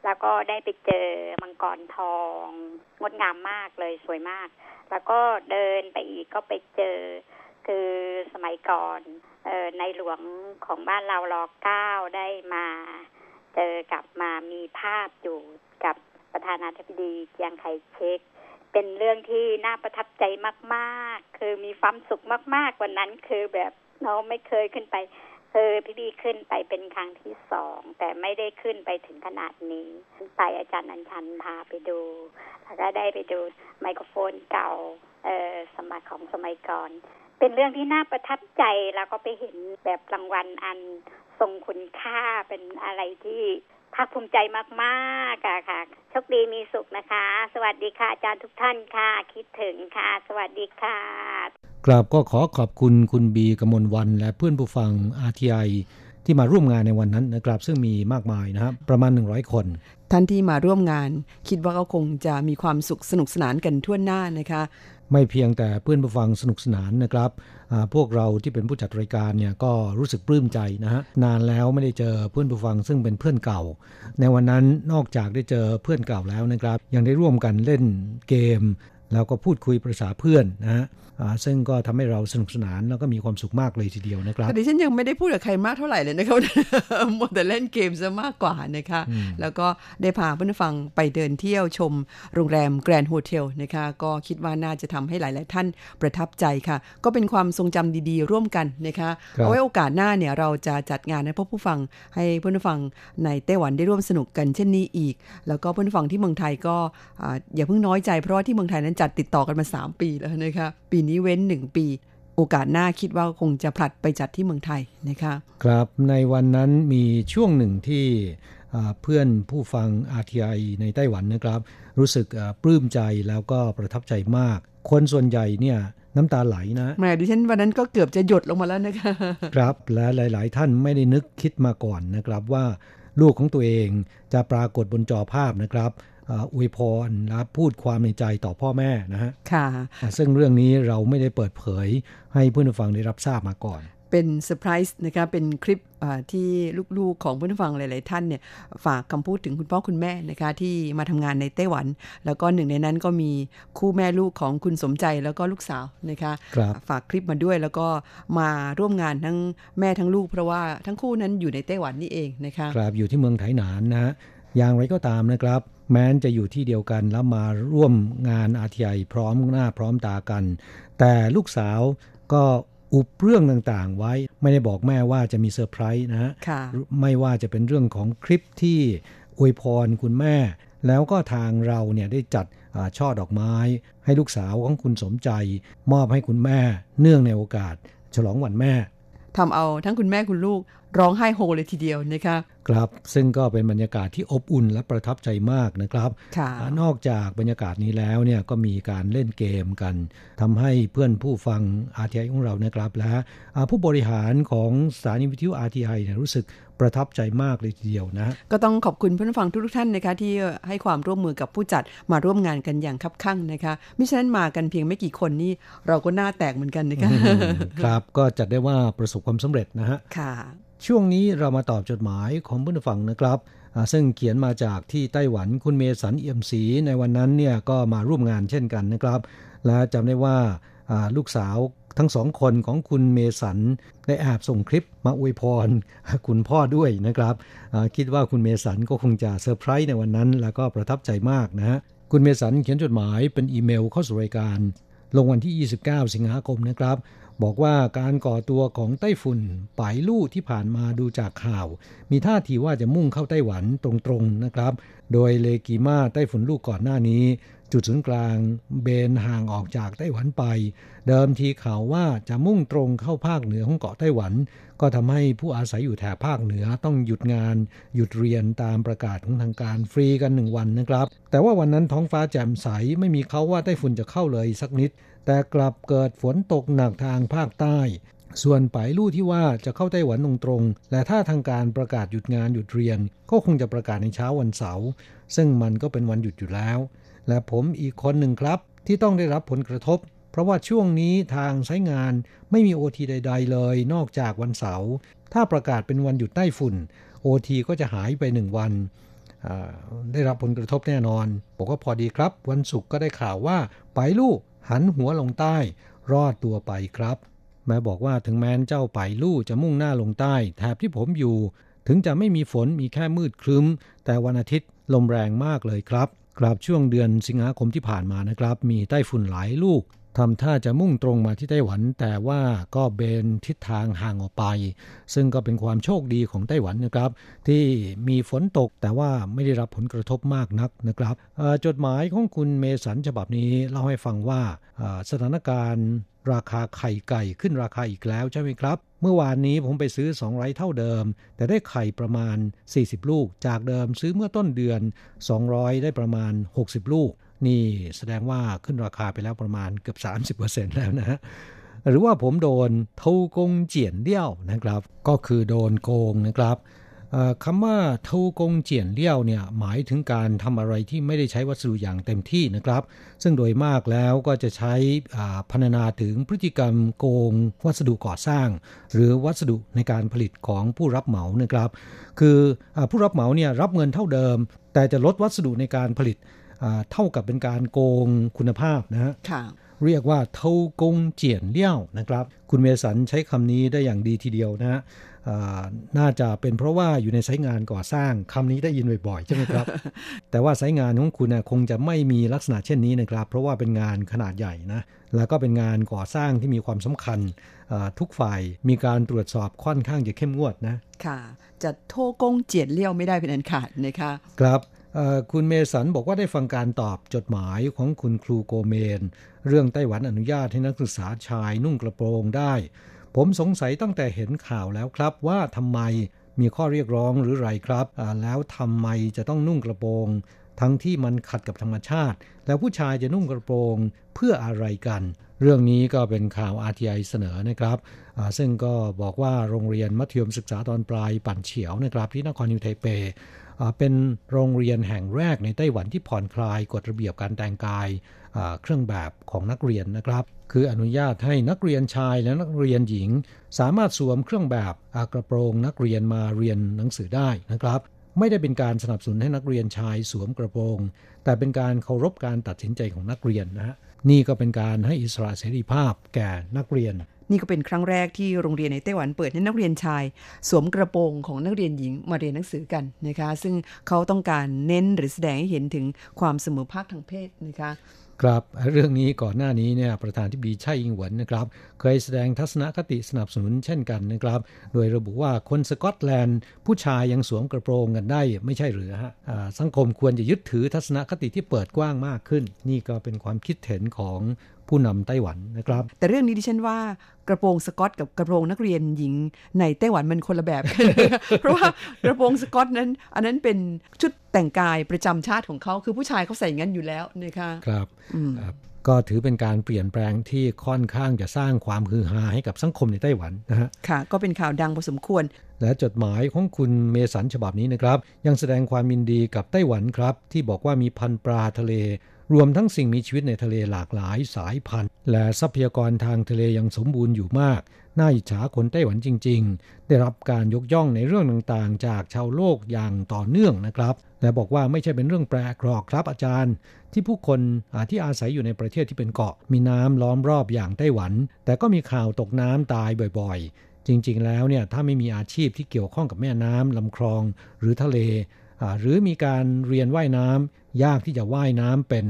แล้วก็ได้ไปเจอมังกรทอง งดงามมากเลยสวยมาก แล้วก็เดินไปอีกก็ไปเจอ คือสมัยก่อนเออในหลวงของบ้านเรารอเก้าได้มา เจอกับมามีภาพอยู่กับประธานาธิบดีเจียงไคเชกเป็นเรื่องที่น่าประทับใจมาก ๆ คือมีความสุขมาก ๆ วันนั้นคือแบบเราไม่เคยขึ้นไป คยพี่บีขึ้นไปเป็นครั้งที่สอง แต่ไม่ได้ขึ้นไปถึงขนาดนี้ไปอาจารย์นันชันพาไปดู แล้วก็ได้ไปดูไมโครโฟนเก่าเออสมัยของสมัยก่อน เป็นเรื่องที่น่าประทับใจแล้วก็ไปเห็นแบบรางวัลอันทรงคุณค่าเป็นอะไรที่ภาคภูมิใจมากๆค่ะค่ะโชคดีมีสุขนะคะ สวัสดีค่ะอาจารย์ทุกท่านค่ะ คิดถึงค่ะ สวัสดีค่ะ กราบก็ขอขอบคุณคุณบีกมลวัน และเพื่อนผู้ฟัง RTI ที่มาร่วมงานในวันนั้นนะครับซึ่งมีมากมายนะครับประมาณ 100 คนท่านที่มาร่วมงาน คิดว่าก็คงจะมีความสุขสนุกสนานกันทั่วหน้านะคะ ไม่เพียงแต่เพื่อนผู้ฟังสนุกสนานนะครับพวกเราที่เป็นผู้จัดรายการเนี่ยก็รู้สึกปลื้มใจนะฮะนานแล้วไม่ได้เจอเพื่อนผู้ฟังซึ่งเป็นเพื่อนเก่า ในวันนั้นนอกจากได้เจอเพื่อนเก่าแล้วนะครับ ยังได้ร่วมกันเล่นเกม แล้วก็พูดคุยภาษาเพื่อนนะฮะซึ่งก็ทำให้เราสนุกสนานแล้วก็มีความสุขมากเลยทีเดียวนะครับแต่ดิฉันยังไม่ได้พูดกับใครมากเท่าไหร่เลยนะครับหมดแต่เล่นเกมซะมากกว่านะคะ แล้วก็ได้พาเพื่อนฟังไปเดินเที่ยวชมโรงแรมแกรนด์โฮเทลนะคะ ก็คิดว่าน่าจะทำให้หลาย ๆ ท่านประทับใจค่ะ ก็เป็นความทรงจำดีๆ ร่วมกันนะคะเอาไว้โอกาสหน้าเนี่ยเราจะจัดงานให้พวกผู้ฟังให้เพื่อนฟังในไต้หวันได้ร่วมสนุกกันเช่นนี้อีก แล้วก็เพื่อนฟังที่เมืองไทยก็อย่าเพิ่งน้อยใจเพราะว่าที่เมืองไทยนั้นจัดติดต่อกันมา 3 ปีแล้วนะคะปีนี้เว้นหนึ่งปี โอกาสหน้าคิดว่าคงจะผลัดไปจัดที่เมืองไทยนะคะครับในวันนั้นมีช่วงหนึ่งที่เพื่อนผู้ฟัง RTI ในไต้หวันนะครับ รู้สึกปลื้มใจแล้วก็ประทับใจมาก คนส่วนใหญ่เนี่ยน้ำตาไหลนะแม่ดิฉันวันนั้นก็เกือบจะหยดลงมาแล้วนะคะ ครับและหลาย ๆ ท่านไม่ได้นึกคิดมาก่อนนะครับว่าลูกของตัวเองจะปรากฏบนจอภาพนะครับ อวยพรและพูดความในใจต่อพ่อแม่นะฮะค่ะซึ่งเรื่องนี้เราไม่ได้เปิดเผยให้เพื่อนฟังได้รับทราบมาก่อน เป็นเซอร์ไพรส์นะคะเป็นคลิปที่ลูกๆของเพื่อนฟังหลาย ๆ ท่านเนี่ยฝากคำพูดถึงคุณพ่อคุณแม่นะคะที่มาทำงานในไต้หวัน แล้วก็หนึ่งในนั้นก็มีคู่แม่ลูกของคุณสมใจแล้วก็ลูกสาวนะคะฝากคลิปมาด้วยแล้วก็มาร่วมงานทั้งแม่ทั้งลูก เพราะว่าทั้งคู่นั้นอยู่ในไต้หวันนี่เองนะคะครับอยู่ที่เมืองไถหนานนะฮะ อย่างไรก็ตามนะครับ แม้นจะอยู่ที่เดียวกันแล้วมาร่วมงานอาทีไอพร้อมหน้าพร้อมตากัน แต่ลูกสาวก็อุบเรื่องต่างๆ ไว้ไม่ได้บอกแม่ว่าจะมีเซอร์ไพรส์นะฮะไม่ว่าจะเป็นเรื่องของคลิปที่อวยพรคุณแม่ แล้วก็ทางเราเนี่ยได้จัดช่อดอกไม้ ให้ลูกสาวของคุณสมใจ มอบให้คุณแม่เนื่องในโอกาส ฉลองวันแม่ทำเอาทั้งคุณแม่คุณลูก ร้องไห้โฮเลยทีเดียวนะคะครับซึ่งก็เป็นบรรยากาศที่อบอุ่นและประทับใจมากนะครับ นอกจากบรรยากาศนี้แล้วเนี่ยก็มีการเล่นเกมกันทำให้เพื่อนผู้ฟัง RTI ของเรานะครับและผู้บริหารของสถานีวิทยุ RTI เนี่ยรู้สึกประทับใจมากเลยทีเดียวนะ ก็ต้องขอบคุณเพื่อนฟังทุกท่านนะคะที่ให้ความร่วมมือกับผู้จัดมาร่วมงานกันอย่างคับคั่งนะคะมิฉะนั้นมากันเพียงไม่กี่คนนี่เราก็หน้าแตกเหมือนกันนะคะครับก็จัดได้ว่าประสบความสำเร็จนะฮะค่ะ ช่วงนี้เรามาตอบจดหมายของผู้ฟังนะครับซึ่งเขียนมาจากที่ไต้หวันคุณเมสันเอี่ยมศรีในวันนั้นเนี่ยก็มาร่วมงานเช่นกันนะครับ และจำได้ว่าลูกสาวทั้งสองคนของคุณเมสันได้แอบส่งคลิปมาอวยพร คุณพ่อด้วยนะครับ คิดว่าคุณเมสันก็คงจะเซอร์ไพรส์ในวันนั้น แล้วก็ประทับใจมากนะฮะคุณเมสันเขียนจดหมายเป็นอีเมลเข้าสู่รายการ ลงวันที่ 29 สิงหาคมนะครับ บอกว่าการก่อตัวของไต้ฝุ่นปายลู่ที่ผ่านมาดูจากข่าว มีท่าทีว่าจะมุ่งเข้าไต้หวันตรงๆนะครับ โดยเลกีมาไต้ฝุ่นลูกก่อนหน้านี้ จุดศูนย์กลางเบนห่างออกจากไต้หวันไป เดิมทีข่าวว่าจะมุ่งตรงเข้าภาคเหนือของเกาะไต้หวัน ก็ทำให้ผู้อาศัยอยู่แถบภาคเหนือต้องหยุดงาน หยุดเรียนตามประกาศของทางการฟรีกันหนึ่งวันนะครับ แต่ว่าวันนั้นท้องฟ้าแจ่มใสไม่มีเขาว่าไต้ฝุ่นจะเข้าเลยสักนิด แต่กลับเกิดฝนตกหนักทางภาคใต้ส่วนปายลู่ที่ว่าจะเข้าไต้หวันตรงๆ และถ้าทางการประกาศหยุดงานหยุดเรียน ก็คงจะประกาศในเช้าวันเสาร์ ซึ่งมันก็เป็นวันหยุดอยู่แล้ว และผมอีกคนหนึ่งครับ ที่ต้องได้รับผลกระทบ เพราะว่าช่วงนี้ทางใช้งานไม่มีโอทีใด ๆ เลย นอกจากวันเสาร์ถ้าประกาศเป็นวันหยุดใต้ฝุ่นโอทีก็จะหายไปหนึ่งวันได้รับผลกระทบแน่นอนบอกว่าพอดีครับ วันศุกร์ก็ได้ข่าวว่าไปลูกหันหัวลงใต้ รอดตัวไปครับ แม้บอกว่าถึงแม้นเจ้าไปลู่จะมุ่งหน้าลงใต้แถบที่ผมอยู่ ถึงจะไม่มีฝนมีแค่มืดครึ้ม แต่วันอาทิตย์ลมแรงมากเลยครับ กราบช่วงเดือนสิงหาคมที่ผ่านมานะครับ มีไต้ฝุ่นหลายลูกทำท่าจะมุ่งตรงมาที่ไต้หวัน แต่ว่าก็เบนทิศทางห่างออกไป ซึ่งก็เป็นความโชคดีของไต้หวันนะครับ ที่มีฝนตกแต่ว่าไม่ได้รับผลกระทบมากนักนะครับจดหมายของคุณเมสันฉบับนี้เล่าให้ฟังว่าสถานการณ์ราคาไข่ไก่ขึ้นราคาอีกแล้วใช่ไหมครับเมื่อวานนี้ผมไปซื้อ2ไร่เท่าเดิม แต่ได้ไข่ประมาณ 40 ลูก จากเดิมซื้อเมื่อต้นเดือน 200 ได้ประมาณ 60 ลูก นี่แสดงว่าขึ้นราคาไปแล้วประมาณเกือบ 30%แล้วนะฮะหรือว่าผมโดนเทากงเจียนเดี่ยวนะครับ ก็คือโดนโกงนะครับ คำว่าเทากงเจียนเลี้ยวเนี่ยหมายถึงการทำอะไรที่ไม่ได้ใช้วัสดุอย่างเต็มที่นะครับ ซึ่งโดยมากแล้วก็จะใช้พรรณนาถึงพฤติกรรมโกงวัสดุก่อสร้าง หรือวัสดุในการผลิตของผู้รับเหมานะครับ คืออผู้รับเหมาเนี่ยรับเงินเท่าเดิม แต่จะลดวัสดุในการผลิตเท่ากับเป็นการโกงคุณภาพนะฮะเรียกว่าเท่ากงเจียนเลี้ยวนะครับ คุณเมสันใช้คำนี้ได้อย่างดีทีเดียวนะฮะ น่าจะเป็นเพราะว่าอยู่ในสายงานก่อสร้างคำนี้ได้ยินบ่อยๆใช่ไหมครับ แต่ว่าสายงานของคุณคงจะไม่มีลักษณะเช่นนี้นะครับ เพราะว่าเป็นงานขนาดใหญ่นะแล้วก็เป็นงานก่อสร้างที่มีความสำคัญทุกฝ่ายมีการตรวจสอบค่อนข้างจะเข้มงวดนะค่ะ จะโทกงเจียนเลี้ยวไม่ได้เป็นอันขาดนะคะครับคุณเมสันบอกว่าได้ฟังการตอบจดหมายของคุณครูโกเมน เรื่องไต้หวันอนุญาตให้นักศึกษาชายนุ่งกระโปรงได้ ผมสงสัยตั้งแต่เห็นข่าวแล้วครับว่าทำไมมีข้อเรียกร้องหรือไรครับ แล้วทำไมจะต้องนุ่งกระโปรง ทั้งที่มันขัดกับธรรมชาติ แล้วผู้ชายจะนุ่งกระโปรงเพื่ออะไรกัน เรื่องนี้ก็เป็นข่าว RTI เสนอนะครับซึ่งก็บอกว่าโรงเรียนมัธยมศึกษาตอนปลายปั่นเฉียวนะครับที่นครนิวไทเปเป็นโรงเรียนแห่งแรกในไต้หวันที่ผ่อนคลายกฎระเบียบการแต่งกายเครื่องแบบของนักเรียนนะครับ คืออนุญาตให้นักเรียนชายและนักเรียนหญิง สามารถสวมเครื่องแบบอากระโปรงนักเรียนมาเรียนหนังสือได้นะครับ ไม่ได้เป็นการสนับสนุนให้นักเรียนชายสวมกระโปรง แต่เป็นการเคารพการตัดสินใจของนักเรียนนะฮะนี่ก็เป็นการให้อิสระเสรีภาพแก่นักเรียน นี่ก็เป็นครั้งแรกที่โรงเรียนในไต้หวันเปิดให้นักเรียนชาย สวมกระโปรงของนักเรียนหญิงมาเรียนหนังสือกันนะคะ ซึ่งเขาต้องการเน้นหรือแสดงให้เห็นถึงความเสมอภาคทางเพศนะคะ ครับเรื่องนี้ก่อนหน้านี้เนี่ยประธานที่ดีช่อิงหวนนะครับเคยแสดงทัศนคติสนับสนุนเช่นกันนะครับ โดยระบุว่าคนสกอตแลนด์ ผู้ชายยังสวมกระโปรงกันได้ไม่ใช่หรือฮะสังคมควรจะยึดถือทัศนคติที่เปิดกว้างมากขึ้น นี่ก็เป็นความคิดเห็นของ ผู้นำไต้หวันนะครับ แต่เรื่องนี้ดิฉันว่ากระโปรงสกอตกับกระโปรงนักเรียนหญิงในไต้หวันมันคนละแบบกันเพราะว่ากระโปรงสกอตนั้น อันนั้นเป็นชุดแต่งกายประจำชาติของเขาคือผู้ชายเขาใส่งั้นอยู่แล้วนะคะครับก็ถือเป็นการเปลี่ยนแปลงที่ค่อนข้างจะสร้างความฮือฮาให้กับสังคมในไต้หวันนะฮะค่ะ ก็เป็นข่าวดังพอสมควร และจดหมายของคุณเมสันฉบับนี้นะครับ ยังแสดงความยินดีกับไต้หวันครับ ที่บอกว่ามีพันปลาทะเล รวมทั้งสิ่งมีชีวิตในทะเลหลากหลายสายพันธุ์ และทรัพยากรทางทะเลยังสมบูรณ์อยู่มาก น่าอิจฉาคนไต้หวันจริง ๆ ได้รับการยกย่องในเรื่องต่างๆ จากชาวโลกอย่างต่อเนื่องนะครับ และบอกว่าไม่ใช่เป็นเรื่องแปลกหรอกครับอาจารย์ ที่ผู้คนที่อาศัยอยู่ในประเทศที่เป็นเกาะ มีน้ำล้อมรอบอย่างไต้หวัน แต่ก็มีข่าวตกน้ำตายบ่อยๆ จริงๆ แล้วเนี่ยถ้าไม่มีอาชีพที่เกี่ยวข้องกับแม่น้ำลำคลองหรือทะเล หรือมีการเรียนว่ายน้ำยากที่จะว่ายน้ำเป็น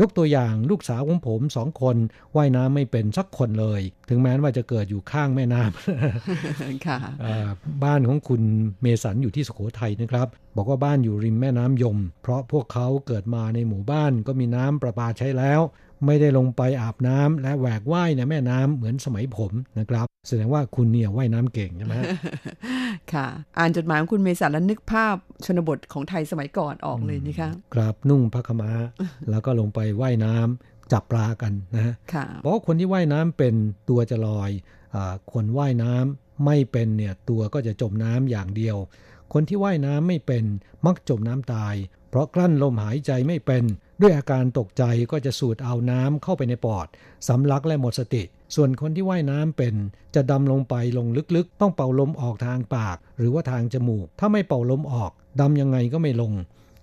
ยกตัวอย่างลูกสาวของผมสองคนว่ายน้ำไม่เป็นสักคนเลย ถึงแม้ว่าจะเกิดอยู่ข้างแม่น้ำค่ะบ้านของคุณเมสันอยู่ที่สุโขทัยนะครับ บอกว่าบ้านอยู่ริมแม่น้ำยม เพราะพวกเขาเกิดมาในหมู่บ้านก็มีน้ำประปาใช้แล้ว ไม่ได้ลงไปอาบน้ำและแหวกว่ายในแม่น้ำเหมือนสมัยผมนะครับ แสดงว่าคุณเนี่ยว่ายน้ำเก่งใช่ไหมค่ะ อ่านจดหมายของคุณเมษาแล้วนึกภาพชนบทของไทยสมัยก่อนออกเลยนะคะครับนุ่งผ้าขม้าแล้วก็ลงไปว่ายน้ำจับปลากันนะค่ะเพราะคนที่ว่ายน้ำเป็นตัวจะลอยอคนว่ายน้ำไม่เป็นเนี่ยตัวก็จะจมน้ำอย่างเดียว คนที่ว่ายน้ำไม่เป็นมักจมน้ำตาย เพราะกลั้นลมหายใจไม่เป็น ด้วยอาการตกใจก็จะสูดเอาน้ำเข้าไปในปอดสำลักและหมดสติ ส่วนคนที่ว่ายน้ำเป็น จะดำลงไปลงลึกๆ ต้องเป่าลมออกทางปาก หรือว่าทางจมูก ถ้าไม่เป่าลมออกดำยังไงก็ไม่ลง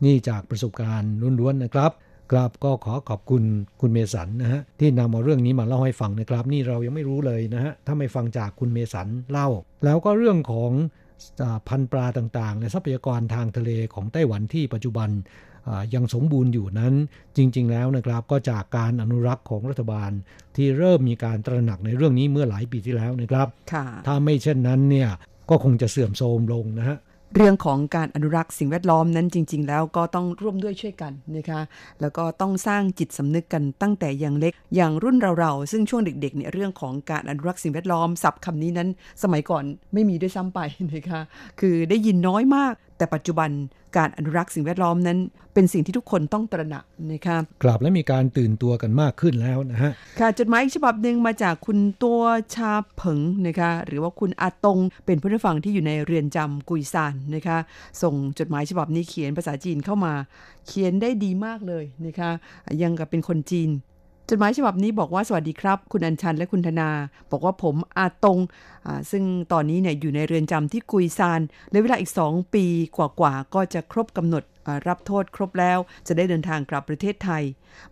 นี่จากประสบการณ์ล้วนๆนะครับกราบก็ขอขอบคุณคุณเมสันนะฮะที่นำเอาเรื่องนี้มาเล่าให้ฟังนะครับ นี่เรายังไม่รู้เลยนะฮะถ้าไม่ฟังจากคุณเมสันเล่า แล้วก็เรื่องของพันปลาต่างๆ และทรัพยากรทางทะเลของไต้หวันที่ปัจจุบัน ยังสมบูรณ์อยู่นั้นจริง ๆ แล้วนะครับก็จากการอนุรักษ์ของรัฐบาลที่เริ่มมีการตระหนักในเรื่องนี้เมื่อหลายปีที่แล้วนะครับ ถ้าไม่เช่นนั้นเนี่ยก็คงจะเสื่อมโทรมลงนะฮะเรื่องของการอนุรักษ์สิ่งแวดล้อมนั้นจริง ๆ แล้วก็ต้องร่วมด้วยช่วยกันนะคะ แล้วก็ต้องสร้างจิตสำนึกกันตั้งแต่ยังเล็ก อย่างรุ่นเราๆ ซึ่งช่วงเด็กๆเนี่ยเรื่องของการอนุรักษ์สิ่งแวดล้อมศัพท์คำนี้นั้น สมัยก่อนไม่มีด้วยซ้ำไปนะคะ คือได้ยินน้อยมาก แต่ปัจจุบันการอนุรักษ์สิ่งแวดล้อมนั้น เป็นสิ่งที่ทุกคนต้องตระหนักนะคะกลับและมีการตื่นตัวกันมากขึ้นแล้วนะฮะค่ะจดหมายอีกฉบับหนึ่งมาจากคุณตัวชาเผิงนะคะหรือว่าคุณอาตงเป็นผู้ฟังที่อยู่ในเรือนจำกุยซานนะคะส่งจดหมายฉบับนี้เขียนภาษาจีนเข้ามา เขียนได้ดีมากเลยนะคะยังกับเป็นคนจีน จดหมายฉบับนี้บอกว่าสวัสดีครับ คุณอัญชันและคุณธนา บอกว่าผมอาตงซึ่งตอนนี้เนี่ยอยู่ในเรือนจำที่กุยซานและเวลาอีกสองปีกว่าๆก็จะครบกำหนดรับโทษครบแล้ว จะได้เดินทางกลับประเทศไทย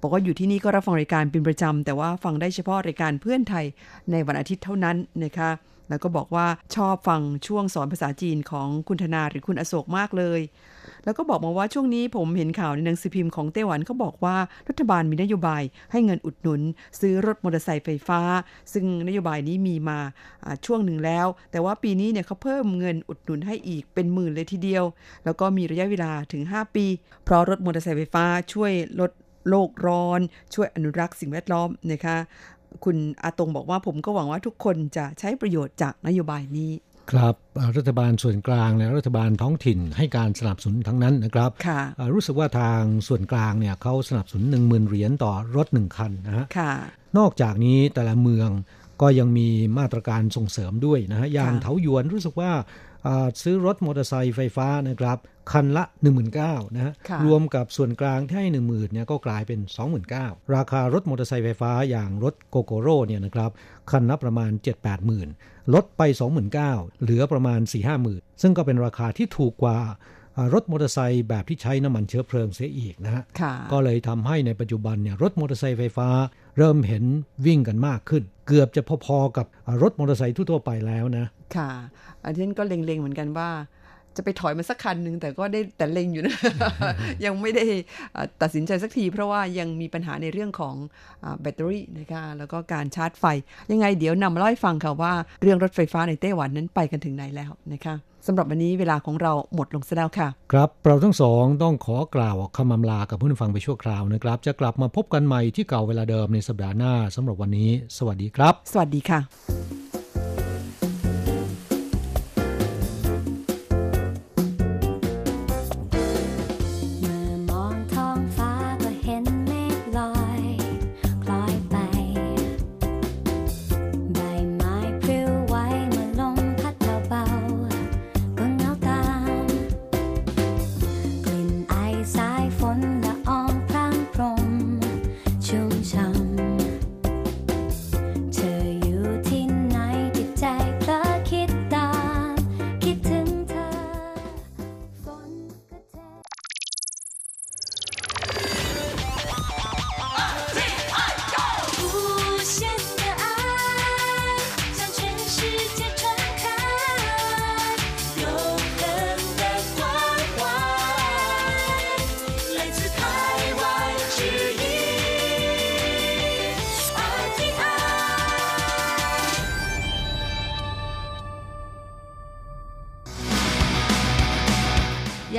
บอกว่าอยู่ที่นี่ก็รับฟังรายการเป็นประจำแต่ว่าฟังได้เฉพาะรายการเพื่อนไทยในวันอาทิตย์เท่านั้นนะคะ แล้วก็บอกว่าชอบฟังช่วงสอนภาษาจีนของคุณธนาหรือคุณอโศกมากเลย แล้วก็บอกมาว่าช่วงนี้ผมเห็นข่าวในหนังสือพิมพ์ของไต้หวันเขาบอกว่ารัฐบาลมีนโยบายให้เงินอุดหนุน ซื้อรถมอเตอร์ไซค์ไฟฟ้า ซึ่งนโยบายนี้มีมาช่วงหนึ่งแล้ว แต่ว่าปีนี้เนี่ยเขาเพิ่มเงินอุดหนุนให้อีกเป็นหมื่นเลยทีเดียว แล้วก็มีระยะเวลาถึง 5 ปี เพราะรถมอเตอร์ไซค์ไฟฟ้าช่วยลดโลกร้อน ช่วยอนุรักษ์สิ่งแวดล้อมนะคะ คุณอาตงบอกว่าผมก็หวังว่าทุกคนจะใช้ประโยชน์จากนโยบายนี้ ครับรัฐบาลส่วนกลางและรัฐบาลท้องถิ่นให้การสนับสนุนทั้งนั้นนะครับรู้สึกว่าทางส่วนกลางเนี่ยเขาสนับสนุน 1 0,000 เหรียญต่อรถ 1 คันนะฮะนอกจากนี้แต่ละเมืองก็ยังมีมาตรการส่งเสริมด้วยนะฮะอย่างเถาหยวนรู้สึกว่า ซื้อรถมอเตอร์ไซค์ไฟฟ้านะครับคันละ 19,000นะฮะรวมกับส่วนกลางที่ให้ 10,000เนี่ยก็กลายเป็น 29,000ราคารถมอเตอร์ไซค์ไฟฟ้าอย่างรถโกโกโร่เนี่ยนะครับคันละประมาณ 7-8,000ลดไป 29,000เหลือประมาณ 4-50,000ซึ่งก็เป็นราคาที่ถูกกว่า รถมอเตอร์ไซค์แบบที่ใช้น้ำมันเชื้อเพลิงเสียอีกนะฮะก็เลยทำให้ในปัจจุบันเนี่ยรถมอเตอร์ไซค์ไฟฟ้า เริ่มเห็นวิ่งกันมากขึ้น เกือบจะพอๆกับรถมอเตอร์ไซค์ทั่วไปแล้วนะ ค่ะอันนี้ก็เล็งๆเหมือนกันว่าจะไปถอยมาสักคันหนึ่งแต่ก็ได้แต่เล็งอยู่นะ ยังไม่ได้ตัดสินใจสักที เพราะว่ายังมีปัญหาในเรื่องของแบตเตอรี่นะคะแล้วก็การชาร์จไฟ ยังไงเดี๋ยวนำมาเล่าให้ฟังค่ะว่าเรื่องรถไฟฟ้าในไต้หวันนั้นไปกันถึงไหนแล้วนะคะ สำหรับวันนี้เวลาของเราหมดลงซะแล้วค่ะ ครับเราทั้งสองต้องขอกล่าวคำอำลากับผู้ฟังไปชั่วคราวนะครับ จะกลับมาพบกันใหม่ที่เก่าเวลาเดิมในสัปดาห์หน้าสำหรับวันนี้ สวัสดีครับ สวัสดีค่ะ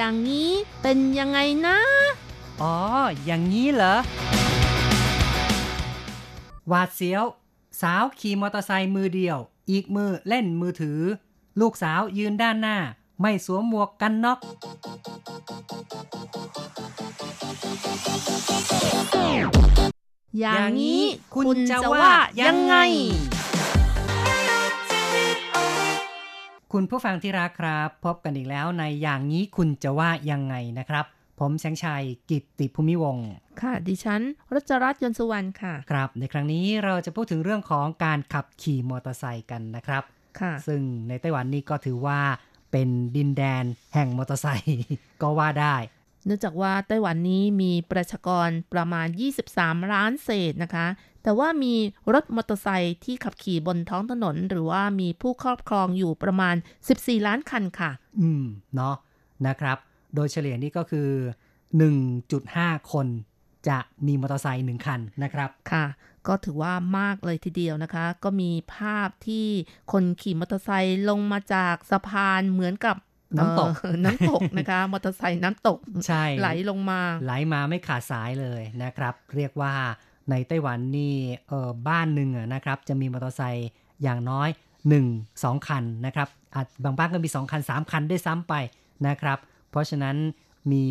อย่างนี้เป็นยังไงนะ อ๋อ อย่างนี้เหรอหวาดเสียว สาวขี่มอเตอร์ไซค์มือเดียว อีกมือเล่นมือถือ ลูกสาวยืนด้านหน้า ไม่สวมหมวกกันน็อกอย่างนี้คุณจะว่ายังไง คุณผู้ฟังที่รักครับ พบกันอีกแล้วในอย่างนี้คุณจะว่ายังไงนะครับ ผมแสงชัยกิตติภูมิวงค่ะ ดิฉันรัชรัตน์ยนสุวรรณค่ะ ครับ ในครั้งนี้เราจะพูดถึงเรื่องของการขับขี่มอเตอร์ไซค์กันนะครับ ค่ะ ซึ่งในไต้หวันนี่ก็ถือว่าเป็นดินแดนแห่งมอเตอร์ไซค์ก็ว่าได้ เนื่องจากว่าไต้หวันนี้มีประชากรประมาณ 23 ล้านเศษนะคะ แต่ว่ามีรถมอเตอร์ไซค์ที่ขับขี่บนท้องถนน หรือว่ามีผู้ครอบครองอยู่ประมาณ 14 ล้านคันค่ะ อืม เนาะนะครับ โดยเฉลี่ยนี่ก็คือ 1.5 คนจะมีมอเตอร์ไซค์หนึ่งคันนะครับค่ะ ก็ถือว่ามากเลยทีเดียวนะคะ ก็มีภาพที่คนขี่มอเตอร์ไซค์ลงมาจากสะพานเหมือนกับ น้ำตกน้ำตกนะคะมอเตอร์ไซค์น้ำตกใช่ไหลลงมา ไหลมาไม่ขาดสายเลยนะครับ เรียกว่าในไต้หวันนี่เออบ้านหนึ่งนะครับ จะมีมอเตอร์ไซค์อย่างน้อย 1 2 คันนะครับอาจบางบ้านก็มี 2 คัน 3 คันด้วยซ้ำไปนะครับ เพราะฉะนั้นมี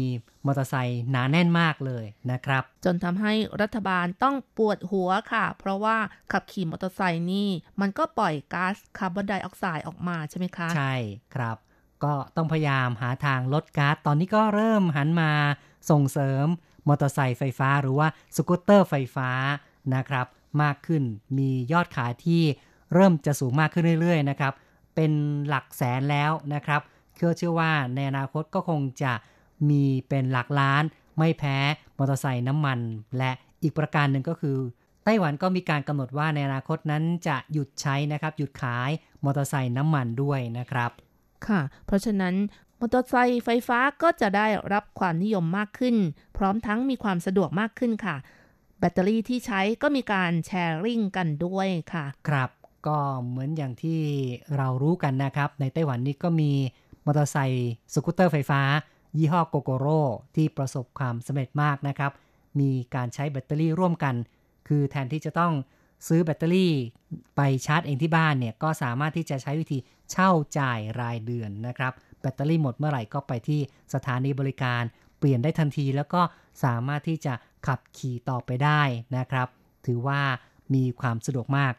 มอเตอร์ไซค์หนาแน่นมากเลยนะครับ จนทำให้รัฐบาลต้องปวดหัวค่ะ เพราะว่าขับขี่มอเตอร์ไซค์นี่ มันก็ปล่อยก๊าซคาร์บอนไดออกไซด์ออกมาใช่ไหมคะ ใช่ครับ ก็ต้องพยายามหาทางลดก๊าซตอนนี้ก็เริ่มหันมาส่งเสริมมอเตอร์ไซค์ไฟฟ้าหรือว่าสกูตเตอร์ไฟฟ้านะครับ มากขึ้นมียอดขายที่เริ่มจะสูงมากขึ้นเรื่อยๆนะครับ เป็นหลักแสนแล้วนะครับเชื่อเชื่อว่าในอนาคตก็คงจะมีเป็นหลักล้าน ไม่แพ้มอเตอร์ไซค์น้ำมัน และอีกประการหนึ่งก็คือ ไต้หวันก็มีการกำหนดว่าในอนาคตนั้นจะหยุดใช้นะครับ หยุดขายมอเตอร์ไซค์น้ำมันด้วยนะครับ ค่ะ เพราะฉะนั้นมอเตอร์ไซค์ไฟฟ้าก็จะได้รับความนิยมมากขึ้น พร้อมทั้งมีความสะดวกมากขึ้นค่ะ แบตเตอรี่ที่ใช้ก็มีการ sharing กันด้วยค่ะ ครับ ก็เหมือนอย่างที่เรารู้กันนะครับ ในไต้หวันนี้ก็มีมอเตอร์ไซค์สกูตเตอร์ไฟฟ้า ยี่ห้อ Gogoro ที่ประสบความสำเร็จมากนะครับ มีการใช้แบตเตอรี่ร่วมกัน คือแทนที่จะต้อง ซื้อแบตเตอรี่ไปชาร์จเองที่บ้านเนี่ยก็สามารถที่จะใช้วิธีเช่าจ่ายรายเดือนนะครับ แบตเตอรี่หมดเมื่อไหร่ก็ไปที่สถานีบริการเปลี่ยนได้ทันที แล้วก็สามารถที่จะขับขี่ต่อไปได้นะครับ ถือว่ามีความสะดวกมาก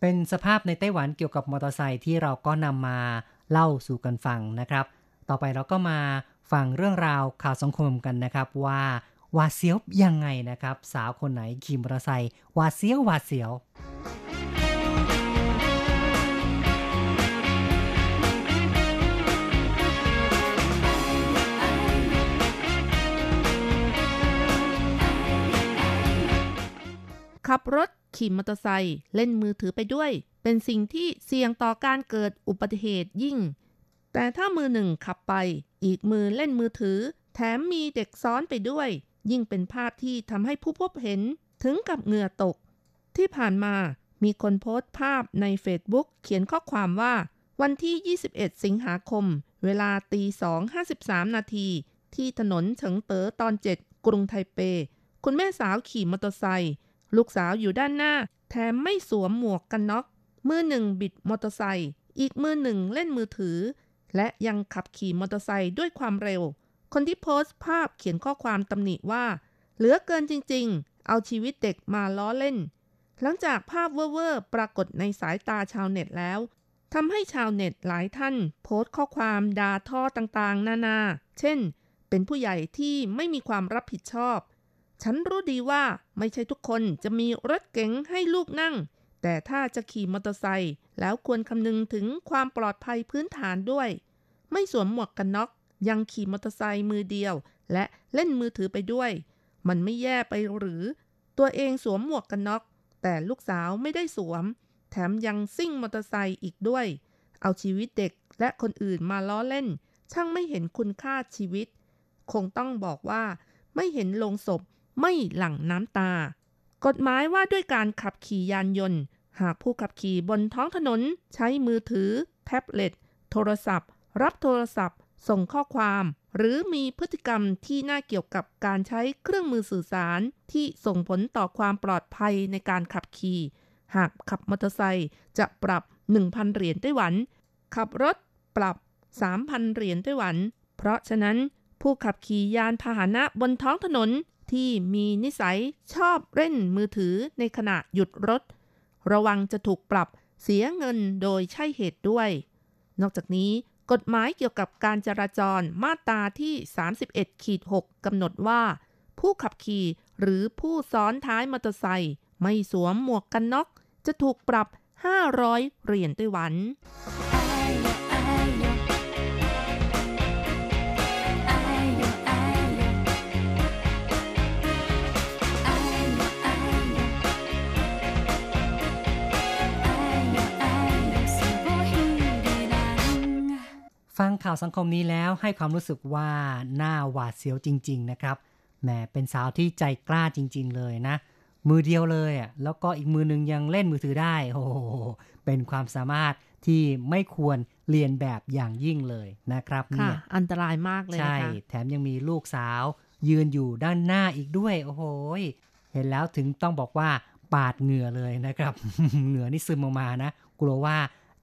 เป็นสภาพในไต้หวันเกี่ยวกับมอเตอร์ไซค์ที่เราก็นำมาเล่าสู่กันฟังนะครับ ต่อไปเราก็มาฟังเรื่องราวข่าวสังคมกันนะครับว่า วาเสียวยังไงนะครับ สาวคนไหนขี่มอเตอร์ไซค์วาเสียววาเสียวขับรถขี่มอเตอร์ไซค์เล่นมือถือไปด้วย เป็นสิ่งที่เสี่ยงต่อการเกิดอุบัติเหตุยิ่ง แต่ถ้ามือหนึ่งขับไป อีกมือเล่นมือถือ แถมมีเด็กซ้อนไปด้วย ยิ่งเป็นภาพที่ทำให้ผู้พบเห็นถึงกับเหงื่อตก ที่ผ่านมามีคนโพสต์ภาพในเฟซบุ๊กเขียนข้อความว่า วันที่ 21 สิงหาคม เวลาตี2.53 นาที ที่ถนนเฉิงเต๋อตอน 7 กรุงไทเป คุณแม่สาวขี่มอเตอร์ไซค์ลูกสาวอยู่ด้านหน้า แถมไม่สวมหมวกกันน็อก มือหนึ่งบิดมอเตอร์ไซค์อีกมือหนึ่งเล่นมือถือ และยังขับขี่มอเตอร์ไซค์ด้วยความเร็ว คนที่โพสต์ภาพเขียนข้อความตำหนิว่า เหลือเกินจริงๆ เอาชีวิตเด็กมาล้อเล่น หลังจากภาพเว่อร์ๆปรากฏในสายตาชาวเน็ตแล้วทำให้ชาวเน็ตหลายท่าน โพสต์ข้อความด่าทอต่างๆ นานา เช่น เป็นผู้ใหญ่ที่ไม่มีความรับผิดชอบ ฉันรู้ดีว่าไม่ใช่ทุกคนจะมีรถเก๋งให้ลูกนั่ง แต่ถ้าจะขี่มอเตอร์ไซค์แล้วควรคำนึงถึงความปลอดภัยพื้นฐานด้วย ไม่สวมหมวกกันน็อก ยังขี่มอเตอร์ไซค์มือเดียว และเล่นมือถือไปด้วย มันไม่แย่ไปหรือ ตัวเองสวมหมวกกันน็อก แต่ลูกสาวไม่ได้สวม แถมยังซิ่งมอเตอร์ไซค์อีกด้วย เอาชีวิตเด็กและคนอื่นมาล้อเล่น ช่างไม่เห็นคุณค่าชีวิต คงต้องบอกว่าไม่เห็นลงศพไม่หลั่งน้ำตา กฎหมายว่าด้วยการขับขี่ยานยนต์ หากผู้ขับขี่บนท้องถนน ใช้มือถือ แท็บเล็ต โทรศัพท์ รับโทรศัพท์ ส่งข้อความหรือมีพฤติกรรมที่น่าเกี่ยวกับการใช้เครื่องมือสื่อสารที่ส่งผลต่อความปลอดภัยในการขับขี่ หากขับมอเตอร์ไซค์จะปรับ 1,000 เหรียญไต้หวัน ขับรถปรับ 3,000 เหรียญไต้หวัน เพราะฉะนั้น ผู้ขับขี่ยานพาหนะบนท้องถนนที่มีนิสัยชอบเล่นมือถือในขณะหยุดรถ ระวังจะถูกปรับเสียเงินโดยใช่เหตุด้วย นอกจากนี้ กฎหมายเกี่ยวกับการจราจรมาตราที่ 31ขีด6กำหนดว่า ผู้ขับขี่หรือผู้ซ้อนท้ายมอเตอร์ไซค์ไม่สวมหมวกกันน็อกจะถูกปรับ 500 เหรียญไต้หวัน ฟังข่าวสังคมนี้แล้วให้ความรู้สึกว่าหน้าหวาดเสียวจริง ๆ นะครับ แหมเป็นสาวที่ใจกล้าจริง ๆ เลยนะ มือเดียวเลยอะ แล้วก็อีกมือหนึ่งยังเล่นมือถือได้ โอ้โห เป็นความสามารถที่ไม่ควรเรียนแบบอย่างยิ่งเลยนะครับค่ะเนี่ยอันตรายมากเลยใช่นะคะแถมยังมีลูกสาว ยืนอยู่ด้านหน้าอีกด้วย โอ้โหยเห็นแล้วถึงต้องบอกว่าปาดเหงื่อเลยนะครับ เหงื่อนี่ซึมออกมานะ กลัวว่า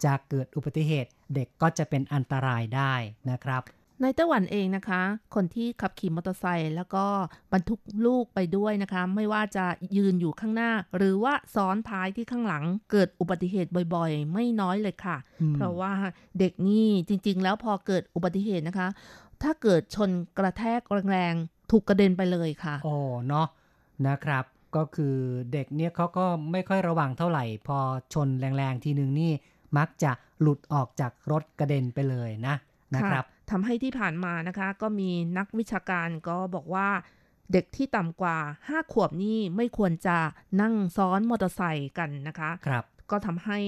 จะเกิดอุบัติเหตุ เด็กก็จะเป็นอันตรายได้นะครับ ในไต้หวันเองนะคะ คนที่ขับขี่มอเตอร์ไซค์แล้วก็บรรทุกลูกไปด้วยนะคะ ไม่ว่าจะยืนอยู่ข้างหน้า หรือว่าซ้อนท้ายที่ข้างหลัง เกิดอุบัติเหตุบ่อยๆ ไม่น้อยเลยค่ะอืมเพราะว่าเด็กนี่จริง ๆ แล้วพอเกิดอุบัติเหตุนะคะ ถ้าเกิดชนกระแทกแรงๆถูกกระเด็นไปเลยค่ะโอ้เนาะนะครับก็คือเด็กเนี่ยเขาก็ไม่ค่อยระวังเท่าไหร่ พอชนแรงๆทีนึงนี่ มักจะหลุดออกจากรถกระเด็นไปเลยนะนะครับทำให้ที่ผ่านมานะคะ ก็มีนักวิชาการก็บอกว่าเด็กที่ต่ำกว่า 5 ขวบนี่ไม่ควรจะนั่งซ้อนมอเตอร์ไซค์กันนะคะครับก็ทำให้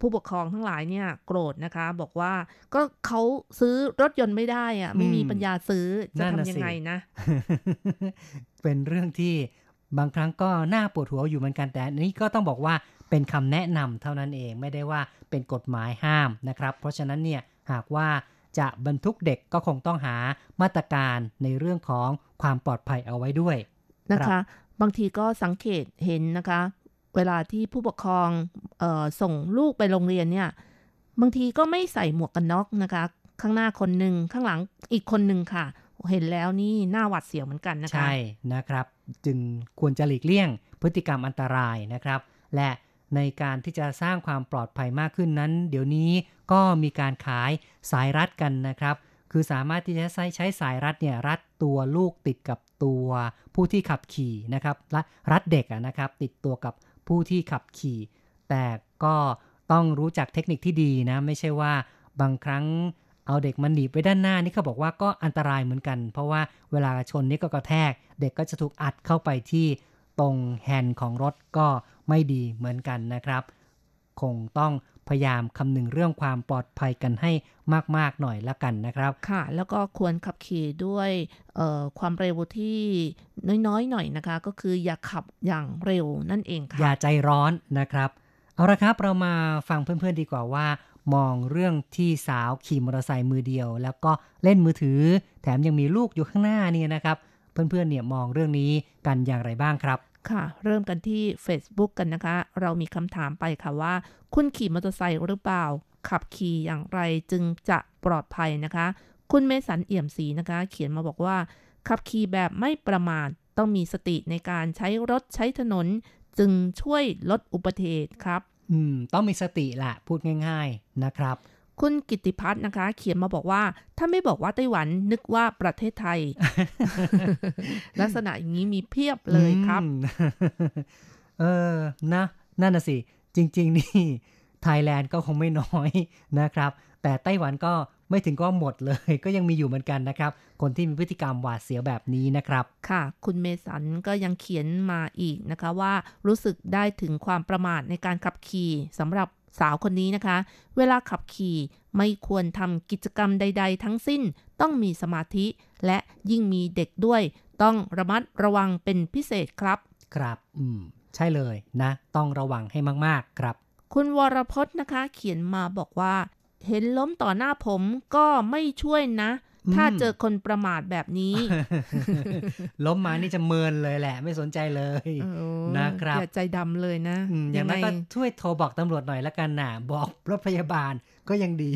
ผู้ปกครองทั้งหลายเนี่ยโกรธนะคะ บอกว่าก็เขาซื้อรถยนต์ไม่ได้อะไม่มีอืมปัญญาซื้อจะนั่นน่ะทำยังสิไงนะ เป็นเรื่องที่บางครั้งก็น่าปวดหัวอยู่เหมือนกันแต่อันนี้ก็ต้องบอกว่า เป็นคำแนะนำเท่านั้นเองไม่ได้ว่าเป็นกฎหมายห้ามนะครับ เพราะฉะนั้นเนี่ยหากว่าจะบรรทุกเด็กก็คงต้องหามาตรการในเรื่องของความปลอดภัยเอาไว้ด้วยนะครัคะบบางทีก็สังเกตเห็นนะคะ เวลาที่ผู้ปกครองเออส่งลูกไปโรงเรียนเนี่ย บางทีก็ไม่ใส่หมวกกันน็อกนะคะ ข้างหน้าคนหนึ่งข้างหลังอีกคนหนึ่งค่ะ เห็นแล้วนี่หน้าหวัดเสียวเหมือนกันนะคะ ใช่นะครับ จึงควรจะหลีกเลี่ยงพฤติกรรมอันตรายนะครับ และ ในการที่จะสร้างความปลอดภัยมากขึ้นนั้น เดี๋ยวนี้ก็มีการขายสายรัดกันนะครับ คือสามารถที่จะใช้ใช้สายรัดเนี่ยรัดตัวลูกติดกับตัวผู้ที่ขับขี่นะครับรัดเด็กอะนะครับ ติดตัวกับผู้ที่ขับขี่ แต่ก็ต้องรู้จักเทคนิคที่ดีนะ ไม่ใช่ว่าบางครั้งเอาเด็กมันหนีไปด้านหน้านี่เขาบอกว่าก็อันตรายเหมือนกัน เพราะว่าเวลาชนนี่ก็กระแทก เด็กก็จะถูกอัดเข้าไปที่ตรงแฮนด์ของรถก็ ไม่ดีเหมือนกันนะครับ คงต้องพยายามคำนึงเรื่องความปลอดภัยกันให้มาก ๆ หน่อยละกันนะครับ ค่ะ แล้วก็ควรขับขี่ด้วยเอ่อความเร็วที่น้อยๆหน่อยนะคะ ก็คืออย่าขับอย่างเร็วนั่นเองค่ะ อย่าใจร้อนนะครับ เอาละครับเรามาฟังเพื่อน ๆ ดีกว่าว่า มองเรื่องที่สาวขี่มอเตอร์ไซค์มือเดียว แล้วก็เล่นมือถือ แถมยังมีลูกอยู่ข้างหน้านี่นะครับ เพื่อนๆเนี่ยมองเรื่องนี้กันอย่างไรบ้างครับ ค่ะ เริ่มกันที่ Facebook กันนะคะ เรามีคำถามไปค่ะว่า คุณขี่มอเตอร์ไซค์หรือเปล่า ขับขี่อย่างไรจึงจะปลอดภัยนะคะ คุณเมสันเอี่ยมศรีนะคะ เขียนมาบอกว่า ขับขี่แบบไม่ประมาทต้องมีสติในการใช้รถใช้ถนน จึงช่วยลดอุบัติเหตุครับ อืม ต้องมีสติแหละพูดง่าย ๆนะครับ คุณกิติพัฒน์นะคะ เขียนมาบอกว่า ถ้าไม่บอกว่าไต้หวันนึกว่าประเทศไทย ลักษณะอย่างนี้มีเพียบเลยครับอืมเออนะ นั่นน่ะสิ จริง ๆ นี่ไทยแลนด์ก็คงไม่น้อยนะครับ แต่ไต้หวันก็ไม่ถึงก็หมดเลย ก็ยังมีอยู่เหมือนกันนะครับ คนที่มีพฤติกรรมหวาดเสียวแบบนี้นะครับ ค่ะ คุณเมสันก็ยังเขียนมาอีกนะคะว่ารู้สึกได้ถึงความประมาทในการขับขี่สำหรับ สาวคนนี้นะคะ เวลาขับขี่ไม่ควรทำกิจกรรมใด ๆ ทั้งสิ้นต้องมีสมาธิ และยิ่งมีเด็กด้วย ต้องระมัดระวังเป็นพิเศษครับ ครับ อืม ใช่เลยนะ ต้องระวังให้มากๆครับ คุณวรพจน์นะคะ เขียนมาบอกว่า เห็นล้มต่อหน้าผมก็ไม่ช่วยนะอืม ถ้าเจอคนประมาทแบบนี้ ล้มมานี่จะเมินเลยแหละ ไม่สนใจเลยเออนะครับอย่าใจดำเลยนะอืมอย่างนั้นไงก็ช่วยโทรบอกตำรวจหน่อยละกันนะบอกรถพยาบาลก็ยังดี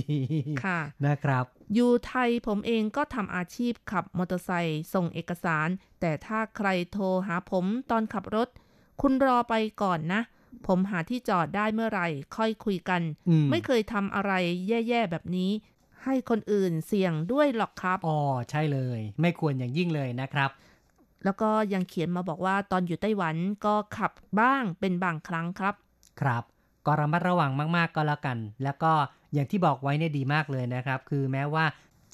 ค่ะนะครับ อยู่ไทยผมเองก็ทำอาชีพขับมอเตอร์ไซค์ส่งเอกสาร แต่ถ้าใครโทรหาผมตอนขับรถ คุณรอไปก่อนนะ ผมหาที่จอดได้เมื่อไหร่ ค่อยคุยกันอืมไม่เคยทำอะไรแย่ ๆ แบบนี้ ให้คนอื่นเสี่ยงด้วยหรอกครับอ๋อใช่เลย ไม่ควรอย่างยิ่งเลยนะครับ แล้วก็ยังเขียนมาบอกว่าตอนอยู่ไต้หวันก็ขับบ้างเป็นบางครั้งครับ ครับ ก็ระมัดระวังมากๆก็แล้วกัน แล้วก็อย่างที่บอกไว้เนี่ยดีมากเลยนะครับ คือแม้ว่า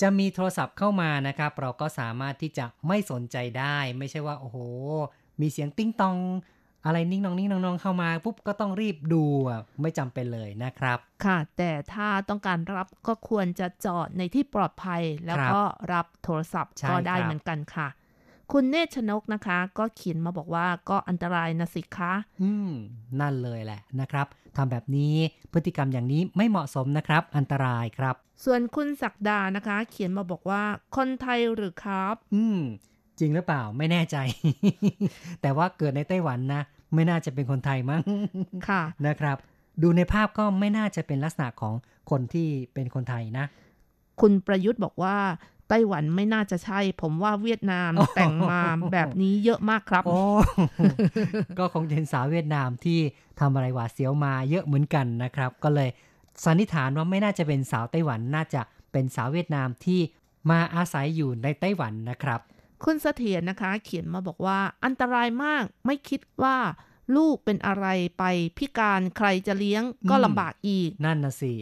จะมีโทรศัพท์เข้ามานะครับ เราก็สามารถที่จะไม่สนใจได้ ไม่ใช่ว่าโอ้โห มีเสียงติ้งตอง อะไรนิ่งนองนิ่งนองนองเข้ามาปุ๊บก็ต้องรีบดูอะไม่จำเป็นเลยนะครับ ค่ะ แต่ถ้าต้องการรับก็ควรจะจอดในที่ปลอดภัยแล้วครับก็รับโทรศัพท์ใช่ก็ได้ครับเหมือนกันค่ะ คุณเนตรชนกนะคะ ก็เขียนมาบอกว่าก็อันตรายนะสิคะ อืม นั่นเลยแหละนะครับทำแบบนี้พฤติกรรมอย่างนี้ไม่เหมาะสมนะครับ อันตรายครับ ส่วนคุณศักดานะคะ เขียนมาบอกว่าคนไทยหรือครับ อืม จริงหรือเปล่าไม่แน่ใจ แต่ว่าเกิดในไต้หวันนะ ไม่น่าจะเป็นคนไทยมั้งค่ะนะครับ ดูในภาพก็ไม่น่าจะเป็นลักษณะของคนที่เป็นคนไทยนะ คุณประยุทธ์บอกว่าไต้หวันไม่น่าจะใช่ ผมว่าเวียดนามโอ้โหแต่งมาแบบนี้เยอะมากครับโอ้ก็คงจะเป็นสาวเวียดนามที่ทำอะไรหวาดเสียวมาเยอะเหมือนกันนะครับ ก็เลยสันนิษฐานว่าไม่น่าจะเป็นสาวไต้หวันน่าจะเป็นสาวเวียดนามที่มาอาศัยอยู่ในไต้หวันนะครับ คุณเสถียรนะคะ เขียนมาบอกว่าอันตรายมากไม่คิดว่าลูกเป็นอะไรไปพิการใครจะเลี้ยงก็อืมลำบากอีก นั่นนะสิ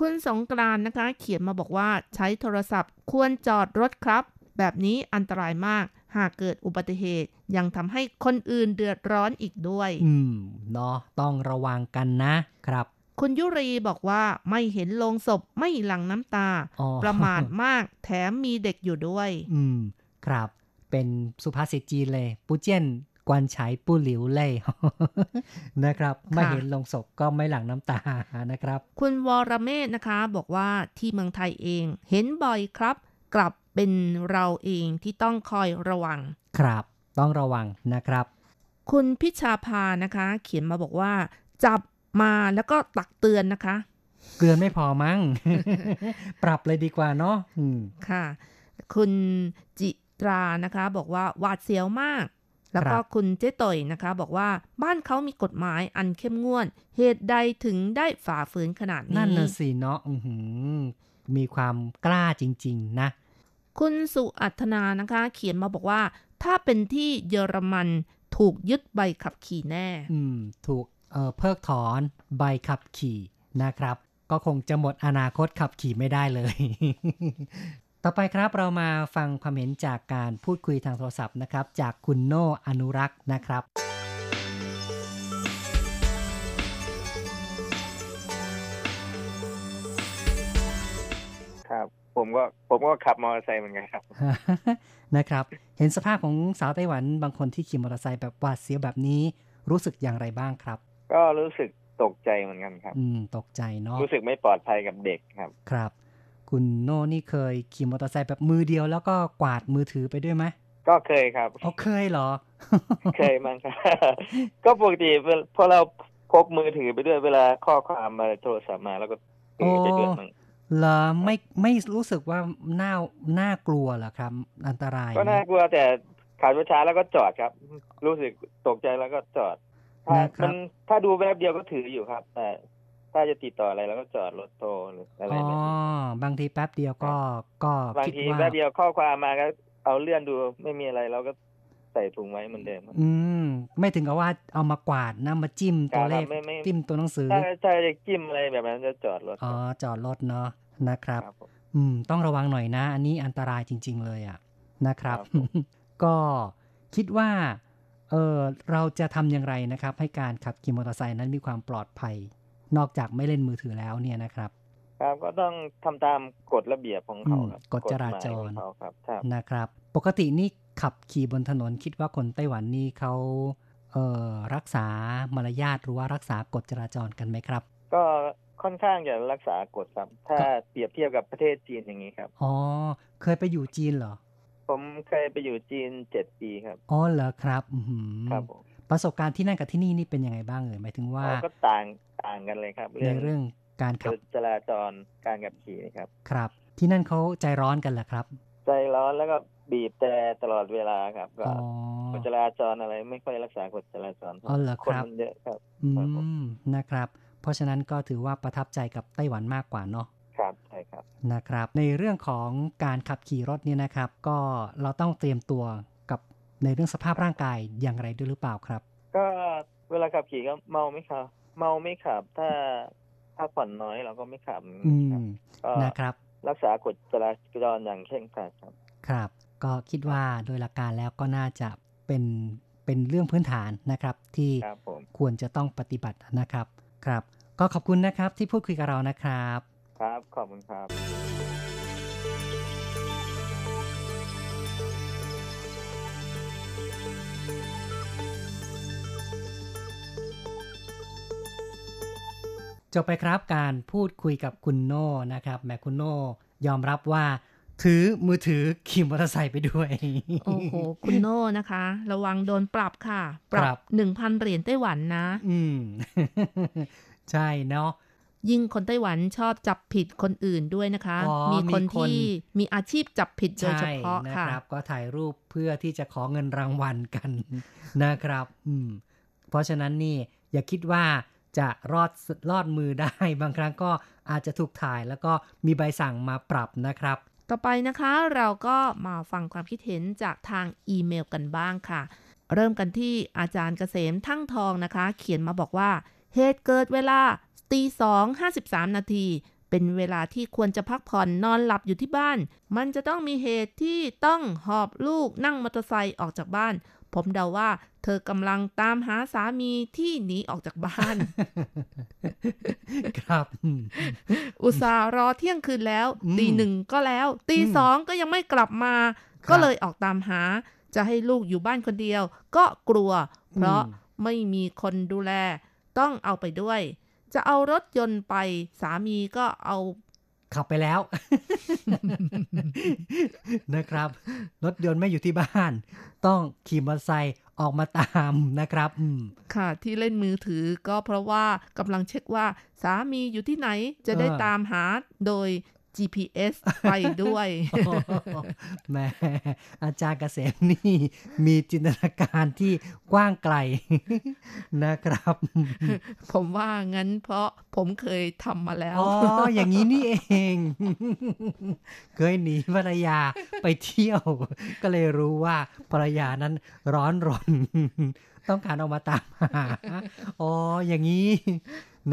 คุณสงกรานต์นะคะ เขียนมาบอกว่าใช้โทรศัพท์ ควรจอดรถครับ แบบนี้อันตรายมาก หากเกิดอุบัติเหตุ ยังทำให้คนอื่นเดือดร้อนอีกด้วย อืมเนาะต้องระวังกันนะครับ คุณยุรีบอกว่าไม่เห็นโลงศพไม่หลั่งน้ำตาอ๋อประมาทมากแถมมีเด็กอยู่ด้วย อืม ครับ เป็นสุภาษิตจีนเลยปูเจี้ยนกวนฉายปู้หลิวเล่นะครับ ไม่เห็นลงศพก็ไม่หลั่งน้ำตานะครับ คุณวรเมธนะคะ บอกว่าที่เมืองไทยเองเห็นบ่อยครับ กลับเป็นเราเองที่ต้องคอยระวัง ครับ ต้องระวังนะครับ คุณพิชาภานะคะ เขียนมาบอกว่า จับมาแล้วก็ตักเตือนนะคะ เกลือนไม่พอมั้ง ปรับเลยดีกว่าเนาะอืมค่ะ คุณจิ ตรานะคะ บอกว่าหวาดเสียวมาก แล้วก็ครับคุณเจ๊ต่อยนะคะ บอกว่าบ้านเขามีกฎหมายอันเข้มงวด เหตุใดถึงได้ฝ่าฝืนขนาดนี้ นั่นน่ะสิเนาะอื้อหือมีความกล้าจริง ๆ นะ คุณสุอัธนานะคะ เขียนมาบอกว่า ถ้าเป็นที่เยอรมันถูกยึดใบขับขี่แน่ อืม ถูกเอ่อเพิกถอนใบขับขี่นะครับ ก็คงจะหมดอนาคตขับขี่ไม่ได้เลย ต่อไปครับเรามาฟังความเห็นจากการพูดคุยทางโทรศัพท์นะครับ จากคุณโนอนุรักษ์นะครับ ครับ ผมก็ผมก็ขับมอเตอร์ไซค์เหมือนกันครับ นะครับ เห็นสภาพของสาวไต้หวันบางคนที่ขี่มอเตอร์ไซค์แบบหวาดเสียวแบบนี้ รู้สึกอย่างไรบ้างครับ ก็รู้สึกตกใจเหมือนกันครับ อืม ตกใจเนาะรู้สึกไม่ปลอดภัยกับเด็กครับ ครับ คุณโน่นี่เคยขี่มอเตอร์ไซค์แบบมือเดียวแล้วก็กวาดมือถือไปด้วยไหมก็เคยครับอ๋อเคยเหรอ เคยมั้งครับก็ปกติพอเราพกมือถือไปด้วยเวลาข้อความมาโทรศัพท์มาแล้วก็ถือไปด้วยมั้งเหรอไม่ไม่รู้สึกว่าน่าน่ากลัวเหรอครับ อันตราย ก็น่ากลัวแต่ขับรถช้าแล้วก็จอดครับ รู้สึกตกใจแล้วก็จอดถ้านะครัมับนถ้าดูแวบเดียวก็ถืออยู่ครับแต่ ถ้าจะติดต่ออะไรแล้วก็จอดรถโทรหรืออะไรอ๋อเนี่ยบางทีแป๊บเดียวก็ก็บางคิดทีว่าแป๊บเดียวข้อความมาก็เอาเลื่อนดูไม่มีอะไรเราก็ใส่ถุงไว้เหมือนเดิมครับอืม ไม่ถึงกับว่าเอามากวาดนะมาจิ้มตัวเลขครับไม่ไม่จิ้มตัวหนังสือ ถ้าถ้าจะจิ้มอะไรแบบนั้นจะจอดรถ อ๋อ จอดรถเนาะนะครับครับผมอืม ต้องระวังหน่อยนะ อันนี้อันตรายจริง ๆ เลยอะนะครับครับผมก็คิดว่า เออเราจะทำอย่างไรนะครับ ให้การขับขี่มอเตอร์ไซค์นั้นมีความปลอดภัย นอกจากไม่เล่นมือถือแล้วเนี่ยนะครับ ครับก็ต้องทำตามกฎระเบียบของเขาครับอืมกฎจราจรหมายของเขาครับครับนะครับ ปกตินี่ขับขี่บนถนนคิดว่าคนไต้หวันนี่เขาเอ่อรักษามารยาทหรือว่ารักษากฎจราจรกันไหมครับ ก็ค่อนข้างจะรักษากฎครับ ถ้าก็เปรียบเทียบกับประเทศจีนอย่างนี้ครับ อ๋อ เคยไปอยู่จีนเหรอ ผมเคยไปอยู่จีนเจ็ดปีครับ อ๋อเหรอครับอือหือครับผม ประสบการณ์ที่นั่นกับที่นี่นี่เป็นยังไงบ้างเอ่ยหมายถึงว่าอ๋อก็ต่างต่างกันเลยครับในเรื่องการขับจราจรการขับขี่นะครับ ครับ ที่นั่นเขาใจร้อนกันเหรอครับ ใจร้อนแล้วก็บีบแต่ตลอดเวลาครับก็อ๋อกฎจราจรอะไรไม่ค่อยรักษากฎจราจรอ๋อเหรอคนครับมันเยอะครับอืครับผมมนะครับ เพราะฉะนั้นก็ถือว่าประทับใจกับไต้หวันมากกว่าเนาะครับใช่ครับนะครับ ในเรื่องของการขับขี่รถเนี่ยนะครับ ก็เราต้องเตรียมตัวกับ ในเรื่องสภาพร่างกายอย่างไรด้วยหรือเปล่าครับ ก็เวลาขับขี่ก็เมาไม่ขับ เมาไม่ขับ ถ้าถ้าผ่อนน้อยเราก็ไม่ขับอืครับมก็นะครับ รักษากฎจราจรอย่างเคร่งครัดครับ ครับ ก็คิดว่าโดยหลักการแล้วก็น่าจะเป็นเป็นเรื่องพื้นฐานนะครับ ที่ครับผมควรจะต้องปฏิบัตินะครับ ครับ ก็ขอบคุณนะครับที่พูดคุยกับเรานะครับ ครับขอบคุณครับ จบไปครับการพูดคุยกับคุณโน่นะครับแหม่คุณโน่ยอมรับว่า ถือมือถือขี่มอเตอร์ไซค์ไปด้วย โอ้โห คุณโน่นะคะ ระวังโดนปรับค่ะ ปรัครับบหนึ่งพันเหรียญไต้หวันนะ อืม ใช่เนาะยิ่งคนไต้หวันชอบจับผิดคนอื่นด้วยนะคะอ๋อมีคนมีคนที่มีอาชีพจับผิดโดยเฉใช่พาะนะค่ะครับ ก็ถ่ายรูปเพื่อที่จะขอเงินรางวัลกันนะครับ อืม เพราะฉะนั้นนี่อย่าคิดว่า จะรอดรอดมือได้ บางครั้งก็อาจจะถูกถ่ายแล้วก็มีใบสั่งมาปรับนะครับ ต่อไปนะคะเราก็มาฟังความคิดเห็นจากทางอีเมลกันบ้างค่ะ เริ่มกันที่อาจารย์เกษมทั้งทองนะคะ เขียนมาบอกว่า เหตุเกิดเวลาตีสองห้าสิบสามนาทีเป็นเวลาที่ควรจะพักผ่อนนอนหลับอยู่ที่บ้าน มันจะต้องมีเหตุที่ต้องหอบลูกนั่งมอเตอร์ไซค์ออกจากบ้าน ผมเดาว่า เธอกำลังตามหาสามีที่หนีออกจากบ้าน ครับอืมอุตส่าห์รอเที่ยงคืนแล้วอืมตีหนึ่งก็แล้ว ตีอืมสองก็ยังไม่กลับมาครับก็เลยออกตามหา จะให้ลูกอยู่บ้านคนเดียว ก็กลัว เพราะอืมไม่มีคนดูแล ต้องเอาไปด้วย จะเอารถยนต์ไป สามีก็เอา ขับไปแล้ว นะครับ รถยนต์ไม่อยู่ที่บ้าน ต้องขี่มอเตอร์ไซค์ออกมาตามนะครับอืมค่ะ ที่เล่นมือถือก็เพราะว่ากำลังเช็คว่าสามีอยู่ที่ไหนจะได้เออตามหาโดย GPS ไปด้วย แหม่อาจารย์เกษมนี่ มีจินตนาการที่กว้างไกลนะครับ ผมว่างั้นเพราะผมเคยทำมาแล้ว อ๋อ อย่างนี้นี่เอง เคยหนีภรรยาไปเที่ยว ก็เลยรู้ว่าภรรยานั้นร้อนรน ต้องการออกมาตามหา อ๋อ อย่างนี้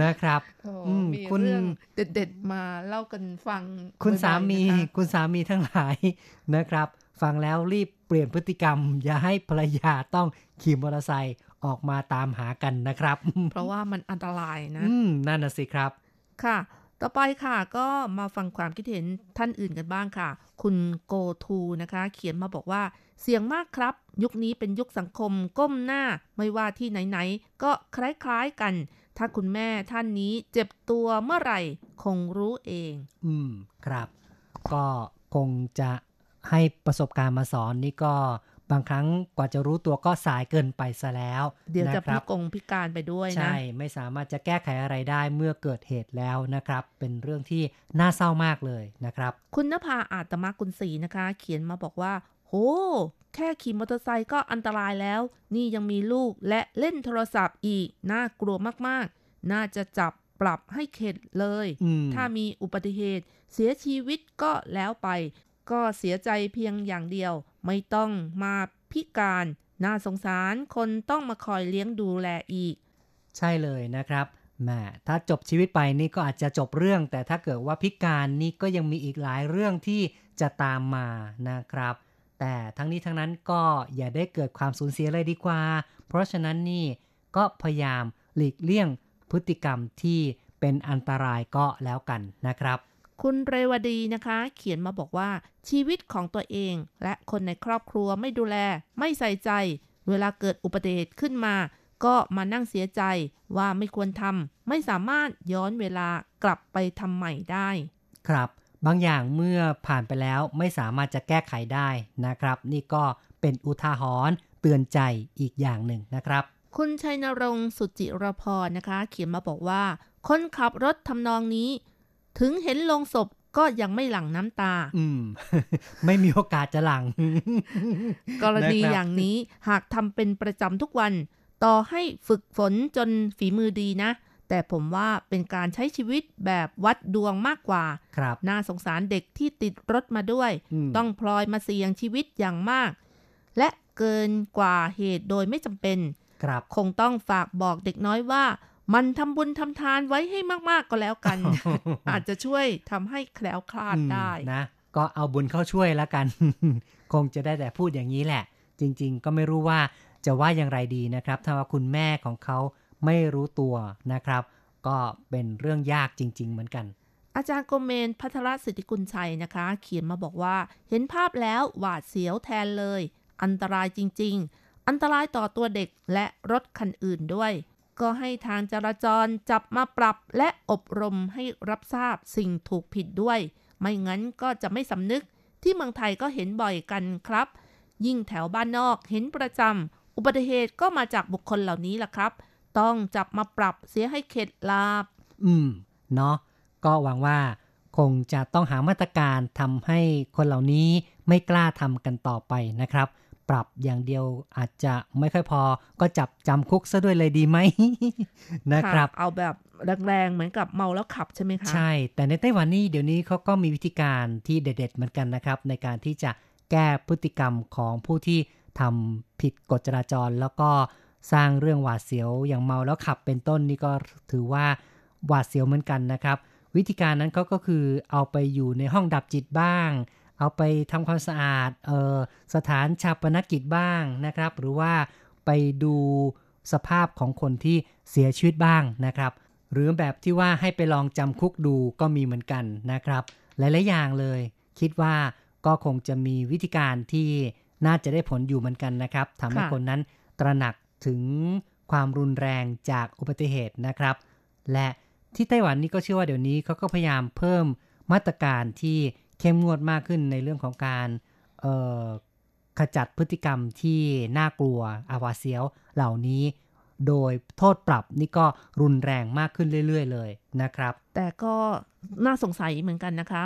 นะครับโอ้อืมมีคุณเรื่องเด็ดๆมาเล่ากันฟัง คุณบ่อยๆสามีนะคะคุณสามีทั้งหลายนะครับ ฟังแล้วรีบเปลี่ยนพฤติกรรม อย่าให้ภรรยาต้องขี่มอเตอร์ไซค์ออกมาตามหากันนะครับ เพราะว่ามันอันตรายนะอืมนั่นน่ะสิครับ ค่ะ ต่อไปค่ะ ก็มาฟังความคิดเห็นท่านอื่นกันบ้างค่ะ คุณโกทูนะคะ เขียนมาบอกว่าเสียงมากครับ ยุคนี้เป็นยุคสังคมก้มหน้า ไม่ว่าที่ไหนๆก็คล้ายๆกัน ถ้าคุณแม่ท่านนี้เจ็บตัวเมื่อไหร่คงรู้เอง อืมครับ ก็คงจะให้ประสบการณ์มาสอนนี่ก็บางครั้งกว่าจะรู้ตัวก็สายเกินไปซะแล้ว เดี๋ยวจะนคพิรับกงพิการไปด้วยนะ ใช่ ไม่สามารถจะแก้ไขอะไรได้เมื่อเกิดเหตุแล้วนะครับ เป็นเรื่องที่น่าเศร้ามากเลยนะครับ คุณนภาอาตมกุลศรีนะคะ เขียนมาบอกว่า โห แค่ขี่มอเตอร์ไซค์ก็อันตรายแล้ว นี่ยังมีลูกและเล่นโทรศัพท์อีก น่ากลัวมากๆ น่าจะจับปรับให้เข็ดเลยอืมถ้ามีอุบัติเหตุ เสียชีวิตก็แล้วไป ก็เสียใจเพียงอย่างเดียว ไม่ต้องมาพิการ น่าสงสารคนต้องมาคอยเลี้ยงดูแลอีก ใช่เลยนะครับแหมถ้าจบชีวิตไปนี่ก็อาจจะจบเรื่อง แต่ถ้าเกิดว่าพิการนี่ก็ยังมีอีกหลายเรื่องที่จะตามมานะครับ แต่ทั้งนี้ทั้งนั้นก็อย่าได้เกิดความสูญเสียเลยดีกว่า เพราะฉะนั้นนี่ก็พยายามหลีกเลี่ยงพฤติกรรมที่เป็นอันตรายก็แล้วกันนะครับ คุณเรวดีนะคะ เขียนมาบอกว่าชีวิตของตัวเอง และคนในครอบครัวไม่ดูแล ไม่ใส่ใจ เวลาเกิดอุบัติเหตุขึ้นมา ก็มานั่งเสียใจว่าไม่ควรทำไม่สามารถย้อนเวลากลับไปทำใหม่ได้ ครับ บางอย่างเมื่อผ่านไปแล้วไม่สามารถจะแก้ไขได้นะครับ นี่ก็เป็นอุทาหรณ์เตือนใจอีกอย่างหนึ่งนะครับ คุณชัยนรงค์สุจิรพรนะคะ เขียนมาบอกว่า คนขับรถทำนองนี้ ถึงเห็นลงศพก็ยังไม่หลั่งน้ำตา อืม ไม่มีโอกาสจะหลังกรณีนะครับอย่างนี้หากทำเป็นประจำทุกวัน ต่อให้ฝึกฝนจนฝีมือดีนะ แต่ผมว่าเป็นการใช้ชีวิตแบบวัดดวงมากกว่าครับน่าสงสารเด็กที่ติดรถมาด้วยอืมต้องพลอยมาเสี่ยงชีวิตอย่างมาก และเกินกว่าเหตุโดยไม่จำเป็นครับคงต้องฝากบอกเด็กน้อยว่ามันทำบุญทำทานไว้ให้มากๆก็แล้วกัน อาจจะช่วยทำให้แคล้วคลาดได้อืมนะ ก็เอาบุญเข้าช่วยแล้วกัน คงจะได้แต่พูดอย่างนี้แหละ จริง ๆ ก็ไม่รู้ว่าจะว่าอย่างไรดีนะครับ ถ้าว่าคุณแม่ของเขา ไม่รู้ตัวนะครับ ก็เป็นเรื่องยากจริง ๆ เหมือนกัน อาจารย์โกเมนพัทรสิทธิกุลชัยนะคะ เขียนมาบอกว่า เห็นภาพแล้วหวาดเสียวแทนเลย อันตรายจริง ๆ อันตรายต่อตัวเด็กและรถคันอื่นด้วย ก็ให้ทางจราจรจับมาปรับและอบรมให้รับทราบสิ่งถูกผิดด้วย ไม่งั้นก็จะไม่สำนึกที่เมืองไทยก็เห็นบ่อยกันครับ ยิ่งแถวบ้านนอกเห็นประจำอุบัติเหตุก็มาจากบุคคลเหล่านี้ล่ะครับ ต้องจับมาปรับเสียให้เข็ดลาบ อืม เนาะก็หวังว่า คงจะต้องหามาตรการทำให้คนเหล่านี้ไม่กล้าทำกันต่อไปนะครับ ปรับอย่างเดียวอาจจะไม่ค่อยพอ ก็จับจำคุกซะด้วยเลยดีไหมนะครับ เอาแบบแรงๆเหมือนกับเมาแล้วขับใช่ไหมคะ ใช่ แต่ในไต้หวันนี่เดี๋ยวนี้เขาก็มีวิธีการที่เด็ด ๆ เหมือนกันนะครับ ในการที่จะแก้พฤติกรรมของผู้ที่ทำผิดกฎจราจรแล้วก็ สร้างเรื่องหวาดเสียวอย่างเมาแล้วขับเป็นต้นนี่ก็ถือว่าหวาดเสียวเหมือนกันนะครับ วิธีการนั้นเขาก็คือเอาไปอยู่ในห้องดับจิตบ้าง เอาไปทำความสะอาดเออสถานชาปนกิจบ้างนะครับ หรือว่าไปดูสภาพของคนที่เสียชีวิตบ้างนะครับ หรือแบบที่ว่าให้ไปลองจำคุกดูก็มีเหมือนกันนะครับ หลายๆอย่างเลย คิดว่าก็คงจะมีวิธีการที่น่าจะได้ผลอยู่เหมือนกันนะครับทำให้ค่ะคนนั้นตระหนัก ถึงความรุนแรงจากอุบัติเหตุนะครับ และที่ไต้หวันนี่ก็เชื่อว่าเดี๋ยวนี้เขาก็พยายามเพิ่มมาตรการที่เข้มงวดมากขึ้นในเรื่องของการเอ่อขจัดพฤติกรรมที่น่ากลัวอาวาเสียวเหล่านี้ โดยโทษปรับนี่ก็รุนแรงมากขึ้นเรื่อย ๆ เลยนะครับ แต่ก็น่าสงสัยเหมือนกันนะคะ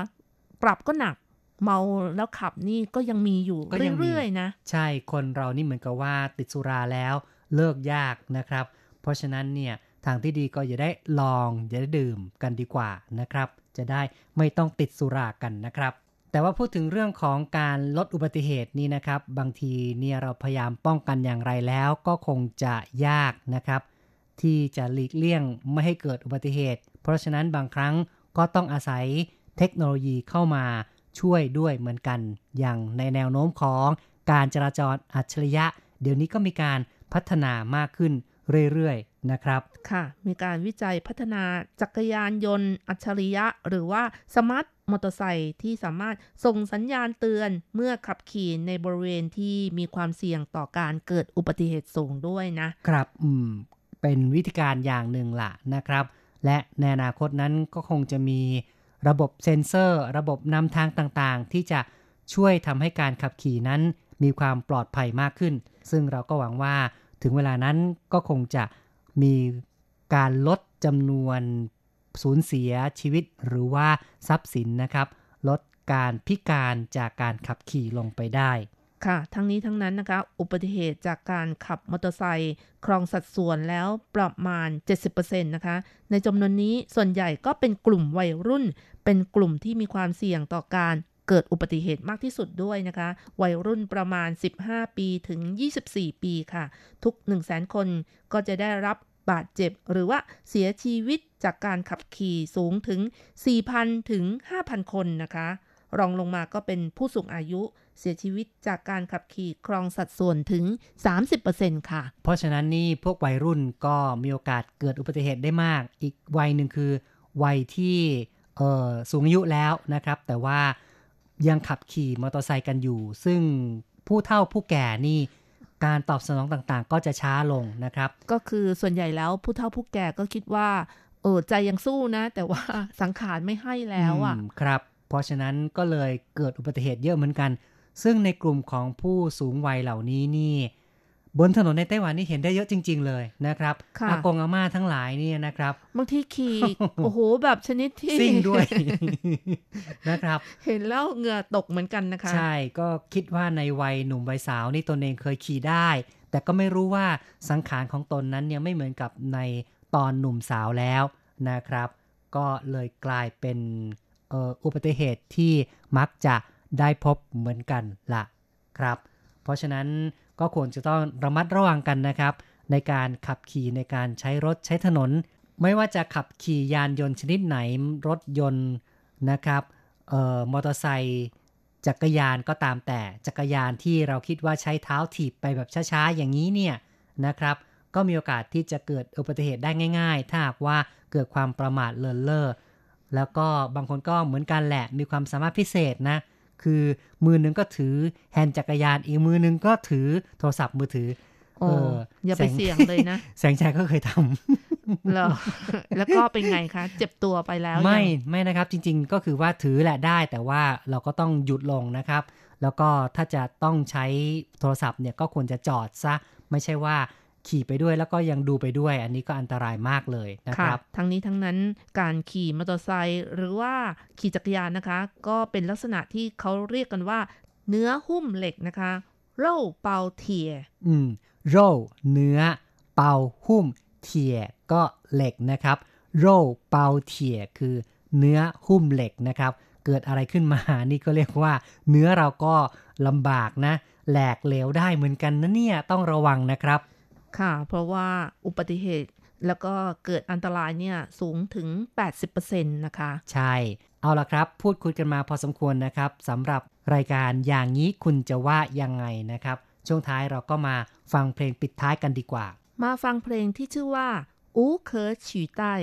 ปรับก็หนักเมาแล้วขับนี่ก็ยังมีอยู่ก็ยังมีเรื่อยๆนะ ใช่คนเรานี่เหมือนกับว่าติดสุราแล้ว เลิกยากนะครับ เพราะฉะนั้นเนี่ยทางที่ดีก็อย่าได้ลองอย่าได้ดื่มกันดีกว่านะครับ จะได้ไม่ต้องติดสุรากันนะครับ แต่ว่าพูดถึงเรื่องของการลดอุบัติเหตุนี่นะครับ บางทีเนี่ยเราพยายามป้องกันอย่างไรแล้วก็คงจะยากนะครับ ที่จะหลีกเลี่ยงไม่ให้เกิดอุบัติเหตุ เพราะฉะนั้นบางครั้งก็ต้องอาศัยเทคโนโลยีเข้ามาช่วยด้วยเหมือนกัน อย่างในแนวโน้มของการจราจรอัจฉริยะ เดี๋ยวนี้ก็มีการ พัฒนามากขึ้นเรื่อยๆนะครับ ค่ะ มีการวิจัยพัฒนาจักรยานยนต์ อัจฉริยะ หรือว่าสมาร์ทมอเตอร์ไซค์ที่สามารถส่งสัญญาณเตือนเมื่อขับขี่ในบริเวณที่มีความเสี่ยงต่อการเกิดอุบัติเหตุสูงด้วยนะ ครับอืมเป็นวิธีการอย่างหนึ่งล่ะนะครับ และในอนาคตนั้นก็คงจะมีระบบเซ็นเซอร์ ระบบนำทางต่างๆ ที่จะช่วยทำให้การขับขี่นั้นมีความปลอดภัยมากขึ้น ซึ่งเราก็หวังว่า ถึงเวลานั้นก็คงจะมีการลดจำนวนสูญเสียชีวิตหรือว่าทรัพย์สินนะครับ ลดการพิการจากการขับขี่ลงไปได้ ค่ะ ทั้งนี้ทั้งนั้นนะคะ อุบัติเหตุจากการขับมอเตอร์ไซค์ครองสัดส่วนแล้วประมาณ 70%นะคะ ในจำนวนนี้ส่วนใหญ่ก็เป็นกลุ่มวัยรุ่น เป็นกลุ่มที่มีความเสี่ยงต่อการ เกิดอุบัติเหตุมากที่สุดด้วยนะคะ วัยรุ่นประมาณ 15 ปีถึง 24 ปีค่ะ ทุก 1 0 0 0 0แคนก็จะได้รับบาดเจ็บหรือว่าเสียชีวิตจากการขับขี่สูงถึง 4,000 ถึง 5,000 คนนะคะ รองลงมาก็เป็นผู้สูงอายุเสียชีวิตจากการขับขี่ครองสัดส่วนถึง 30%ค่ะ เพราะฉะนั้นนี่พวกวัยรุ่นก็มีโอกาสเกิดอุบัติเหตุได้มาก อีกวัยหนึ่งคือ วัยที่สูงอายุแล้วนะครับ แต่ว่า ยังขับขี่มอเตอร์ไซค์กันอยู่ ซึ่งผู้เฒ่าผู้แก่นี่การตอบสนองต่างๆ ก็จะช้าลงนะครับ ก็คือส่วนใหญ่แล้วผู้เฒ่าผู้แก่ก็คิดว่าเออใจยังสู้นะ แต่ว่าสังขารไม่ให้แล้วอะมครับ เพราะฉะนั้นก็เลยเกิดอุบัติเหตุเยอะเหมือนกัน ซึ่งในกลุ่มของผู้สูงวัยเหล่านี้นี่ บนถนนในไต้หวันนี่เห็นได้เยอะจริง ๆ เลยนะครับค่ะอากงอาม่าทั้งหลายนี่นะครับบางทีขี่โอ้โหแบบชนิดที่ซิ่งด้วยนะครับ เห็นแล้วเหงื่อตกเหมือนกันนะคะ ใช่ก็คิดว่าในวัยหนุ่มวัยสาวนี่ตนเองเคยขี่ได้ แต่ก็ไม่รู้ว่าสังขารของตนนั้นเนี่ยไม่เหมือนกับในตอนหนุ่มสาวแล้วนะครับ ก็เลยกลายเป็นเอ่ออุบัติเหตุที่มักจะได้พบเหมือนกันละครับ เพราะฉะนั้น ก็ควรจะต้องระมัดระวังกันนะครับ ในการขับขี่ในการใช้รถใช้ถนน ไม่ว่าจะขับขี่ยานยนต์ชนิดไหนรถยนต์นะครับเอ่อมอเตอร์ไซค์จักรยานก็ตามแต่จักรยานที่เราคิดว่าใช้เท้าถีบไปแบบช้าๆ อย่างนี้เนี่ยนะครับก็มีโอกาสที่จะเกิดอุบัติเหตุได้ง่าย ๆ ถ้าหากว่าเกิดความประมาทเลินเล่อแล้วก็บางคนก็เหมือนกันแหละมีความสามารถพิเศษนะ คือมือหนึงก็ถือแฮนด์จักรยาน อีกมือหนึงก็ถือโทรศัพท์มือถือโอ้อย่าไปเสี่ยงเลยนะ แสงชัยก็เคยทำเหรอแล้วก็เป็นไงคะ เจ็บตัวไปแล้ว ไม่ยังไม่นะครับ จริง ๆ ก็คือว่าถือแหละได้ แต่ว่าเราก็ต้องหยุดลงนะครับ แล้วก็ถ้าจะต้องใช้โทรศัพท์เนี่ยก็ควรจะจอดซะ ไม่ใช่ว่า ขี่ไปด้วยแล้วก็ยังดูไปด้วย อันนี้ก็อันตรายมากเลยนะคค่ะรับ ทั้งนี้ทั้งนั้นการขี่มอเตอร์ไซค์หรือว่าขี่จักรยานนะคะ ก็เป็นลักษณะที่เขาเรียกกันว่า เนื้อหุ้มเหล็กนะคะโร่เปาเทียอืมโร่เนื้อเปาหุ้มเทียก็เหล็กนะครับโร่เปาเทียคือเนื้อหุ้มเหล็กนะครับ เกิดอะไรขึ้นมานี่ก็เรียกว่า เนื้อเราก็ลำบากนะ แหลกเหลวได้เหมือนกันนะเนี่ยต้องระวังนะครับ ค่ะ เพราะว่าอุบัติเหตุแล้วก็เกิดอันตรายเนี่ยสูงถึง 80%นะคะ ใช่ เอาละครับ พูดคุยกันมาพอสมควรนะครับสำหรับรายการอย่างนี้คุณจะว่ายังไงนะครับ ช่วงท้ายเราก็มาฟังเพลงปิดท้ายกันดีกว่า มาฟังเพลงที่ชื่อว่าอูเคอฉีใต้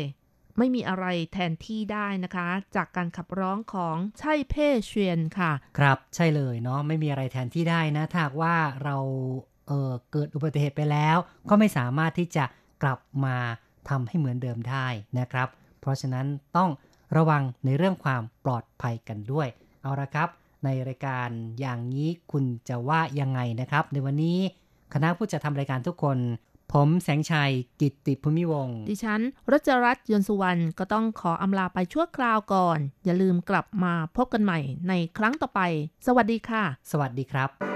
ไม่มีอะไรแทนที่ได้นะคะ จากการขับร้องของไช่เพ่เชียนค่ะ ครับใช่เลยเนาะไม่มีอะไรแทนที่ได้นะถ้าหากว่าเรา เออเกิดอุบัติเหตุไปแล้ว ก็ไม่สามารถที่จะกลับมาทำให้เหมือนเดิมได้นะครับ เพราะฉะนั้นต้องระวังในเรื่องความปลอดภัยกันด้วย เอาละครับ ในรายการอย่างนี้คุณจะว่ายังไงนะครับ ในวันนี้คณะผู้จัดทำรายการทุกคน ผมแสงชัยกิตติภูมิวงศ์ดิฉันรัชรัตน์ยนต์สุวรรณก็ต้องขออำลาไปชั่วคราวก่อน อย่าลืมกลับมาพบกันใหม่ในครั้งต่อไป สวัสดีค่ะ สวัสดีครับ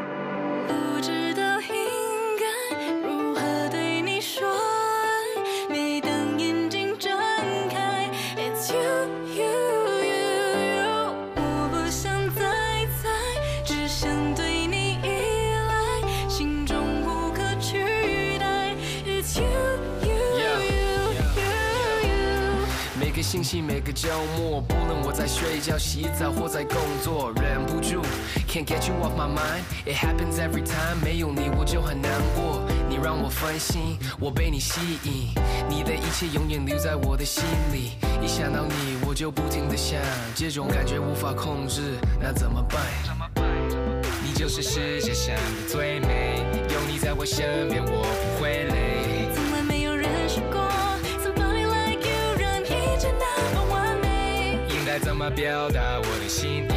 星期每个周末，不论我在睡觉、洗澡或在工作，忍不住 can't get you off my mind。It happens every time，没有你我就很难过。你让我分心，我被你吸引，你的一切永远留在我的心里。一想到你，我就不停的想，这种感觉无法控制，那怎么办？你就是世界上的最美，有你在我身边，我不会该怎么表达我的心？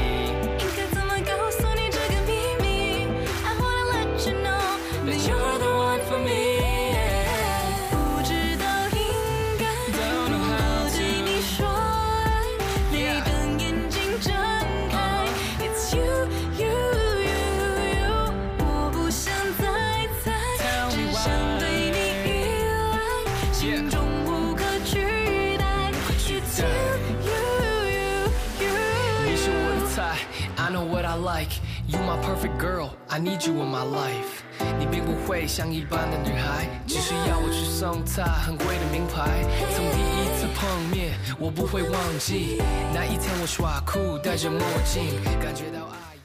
My perfect girl, I need you in my life。你并不会像一般的女孩，只是要我去送她很贵的名牌。从第一次碰面，我不会忘记那一天我耍酷戴着墨镜，感觉到爱。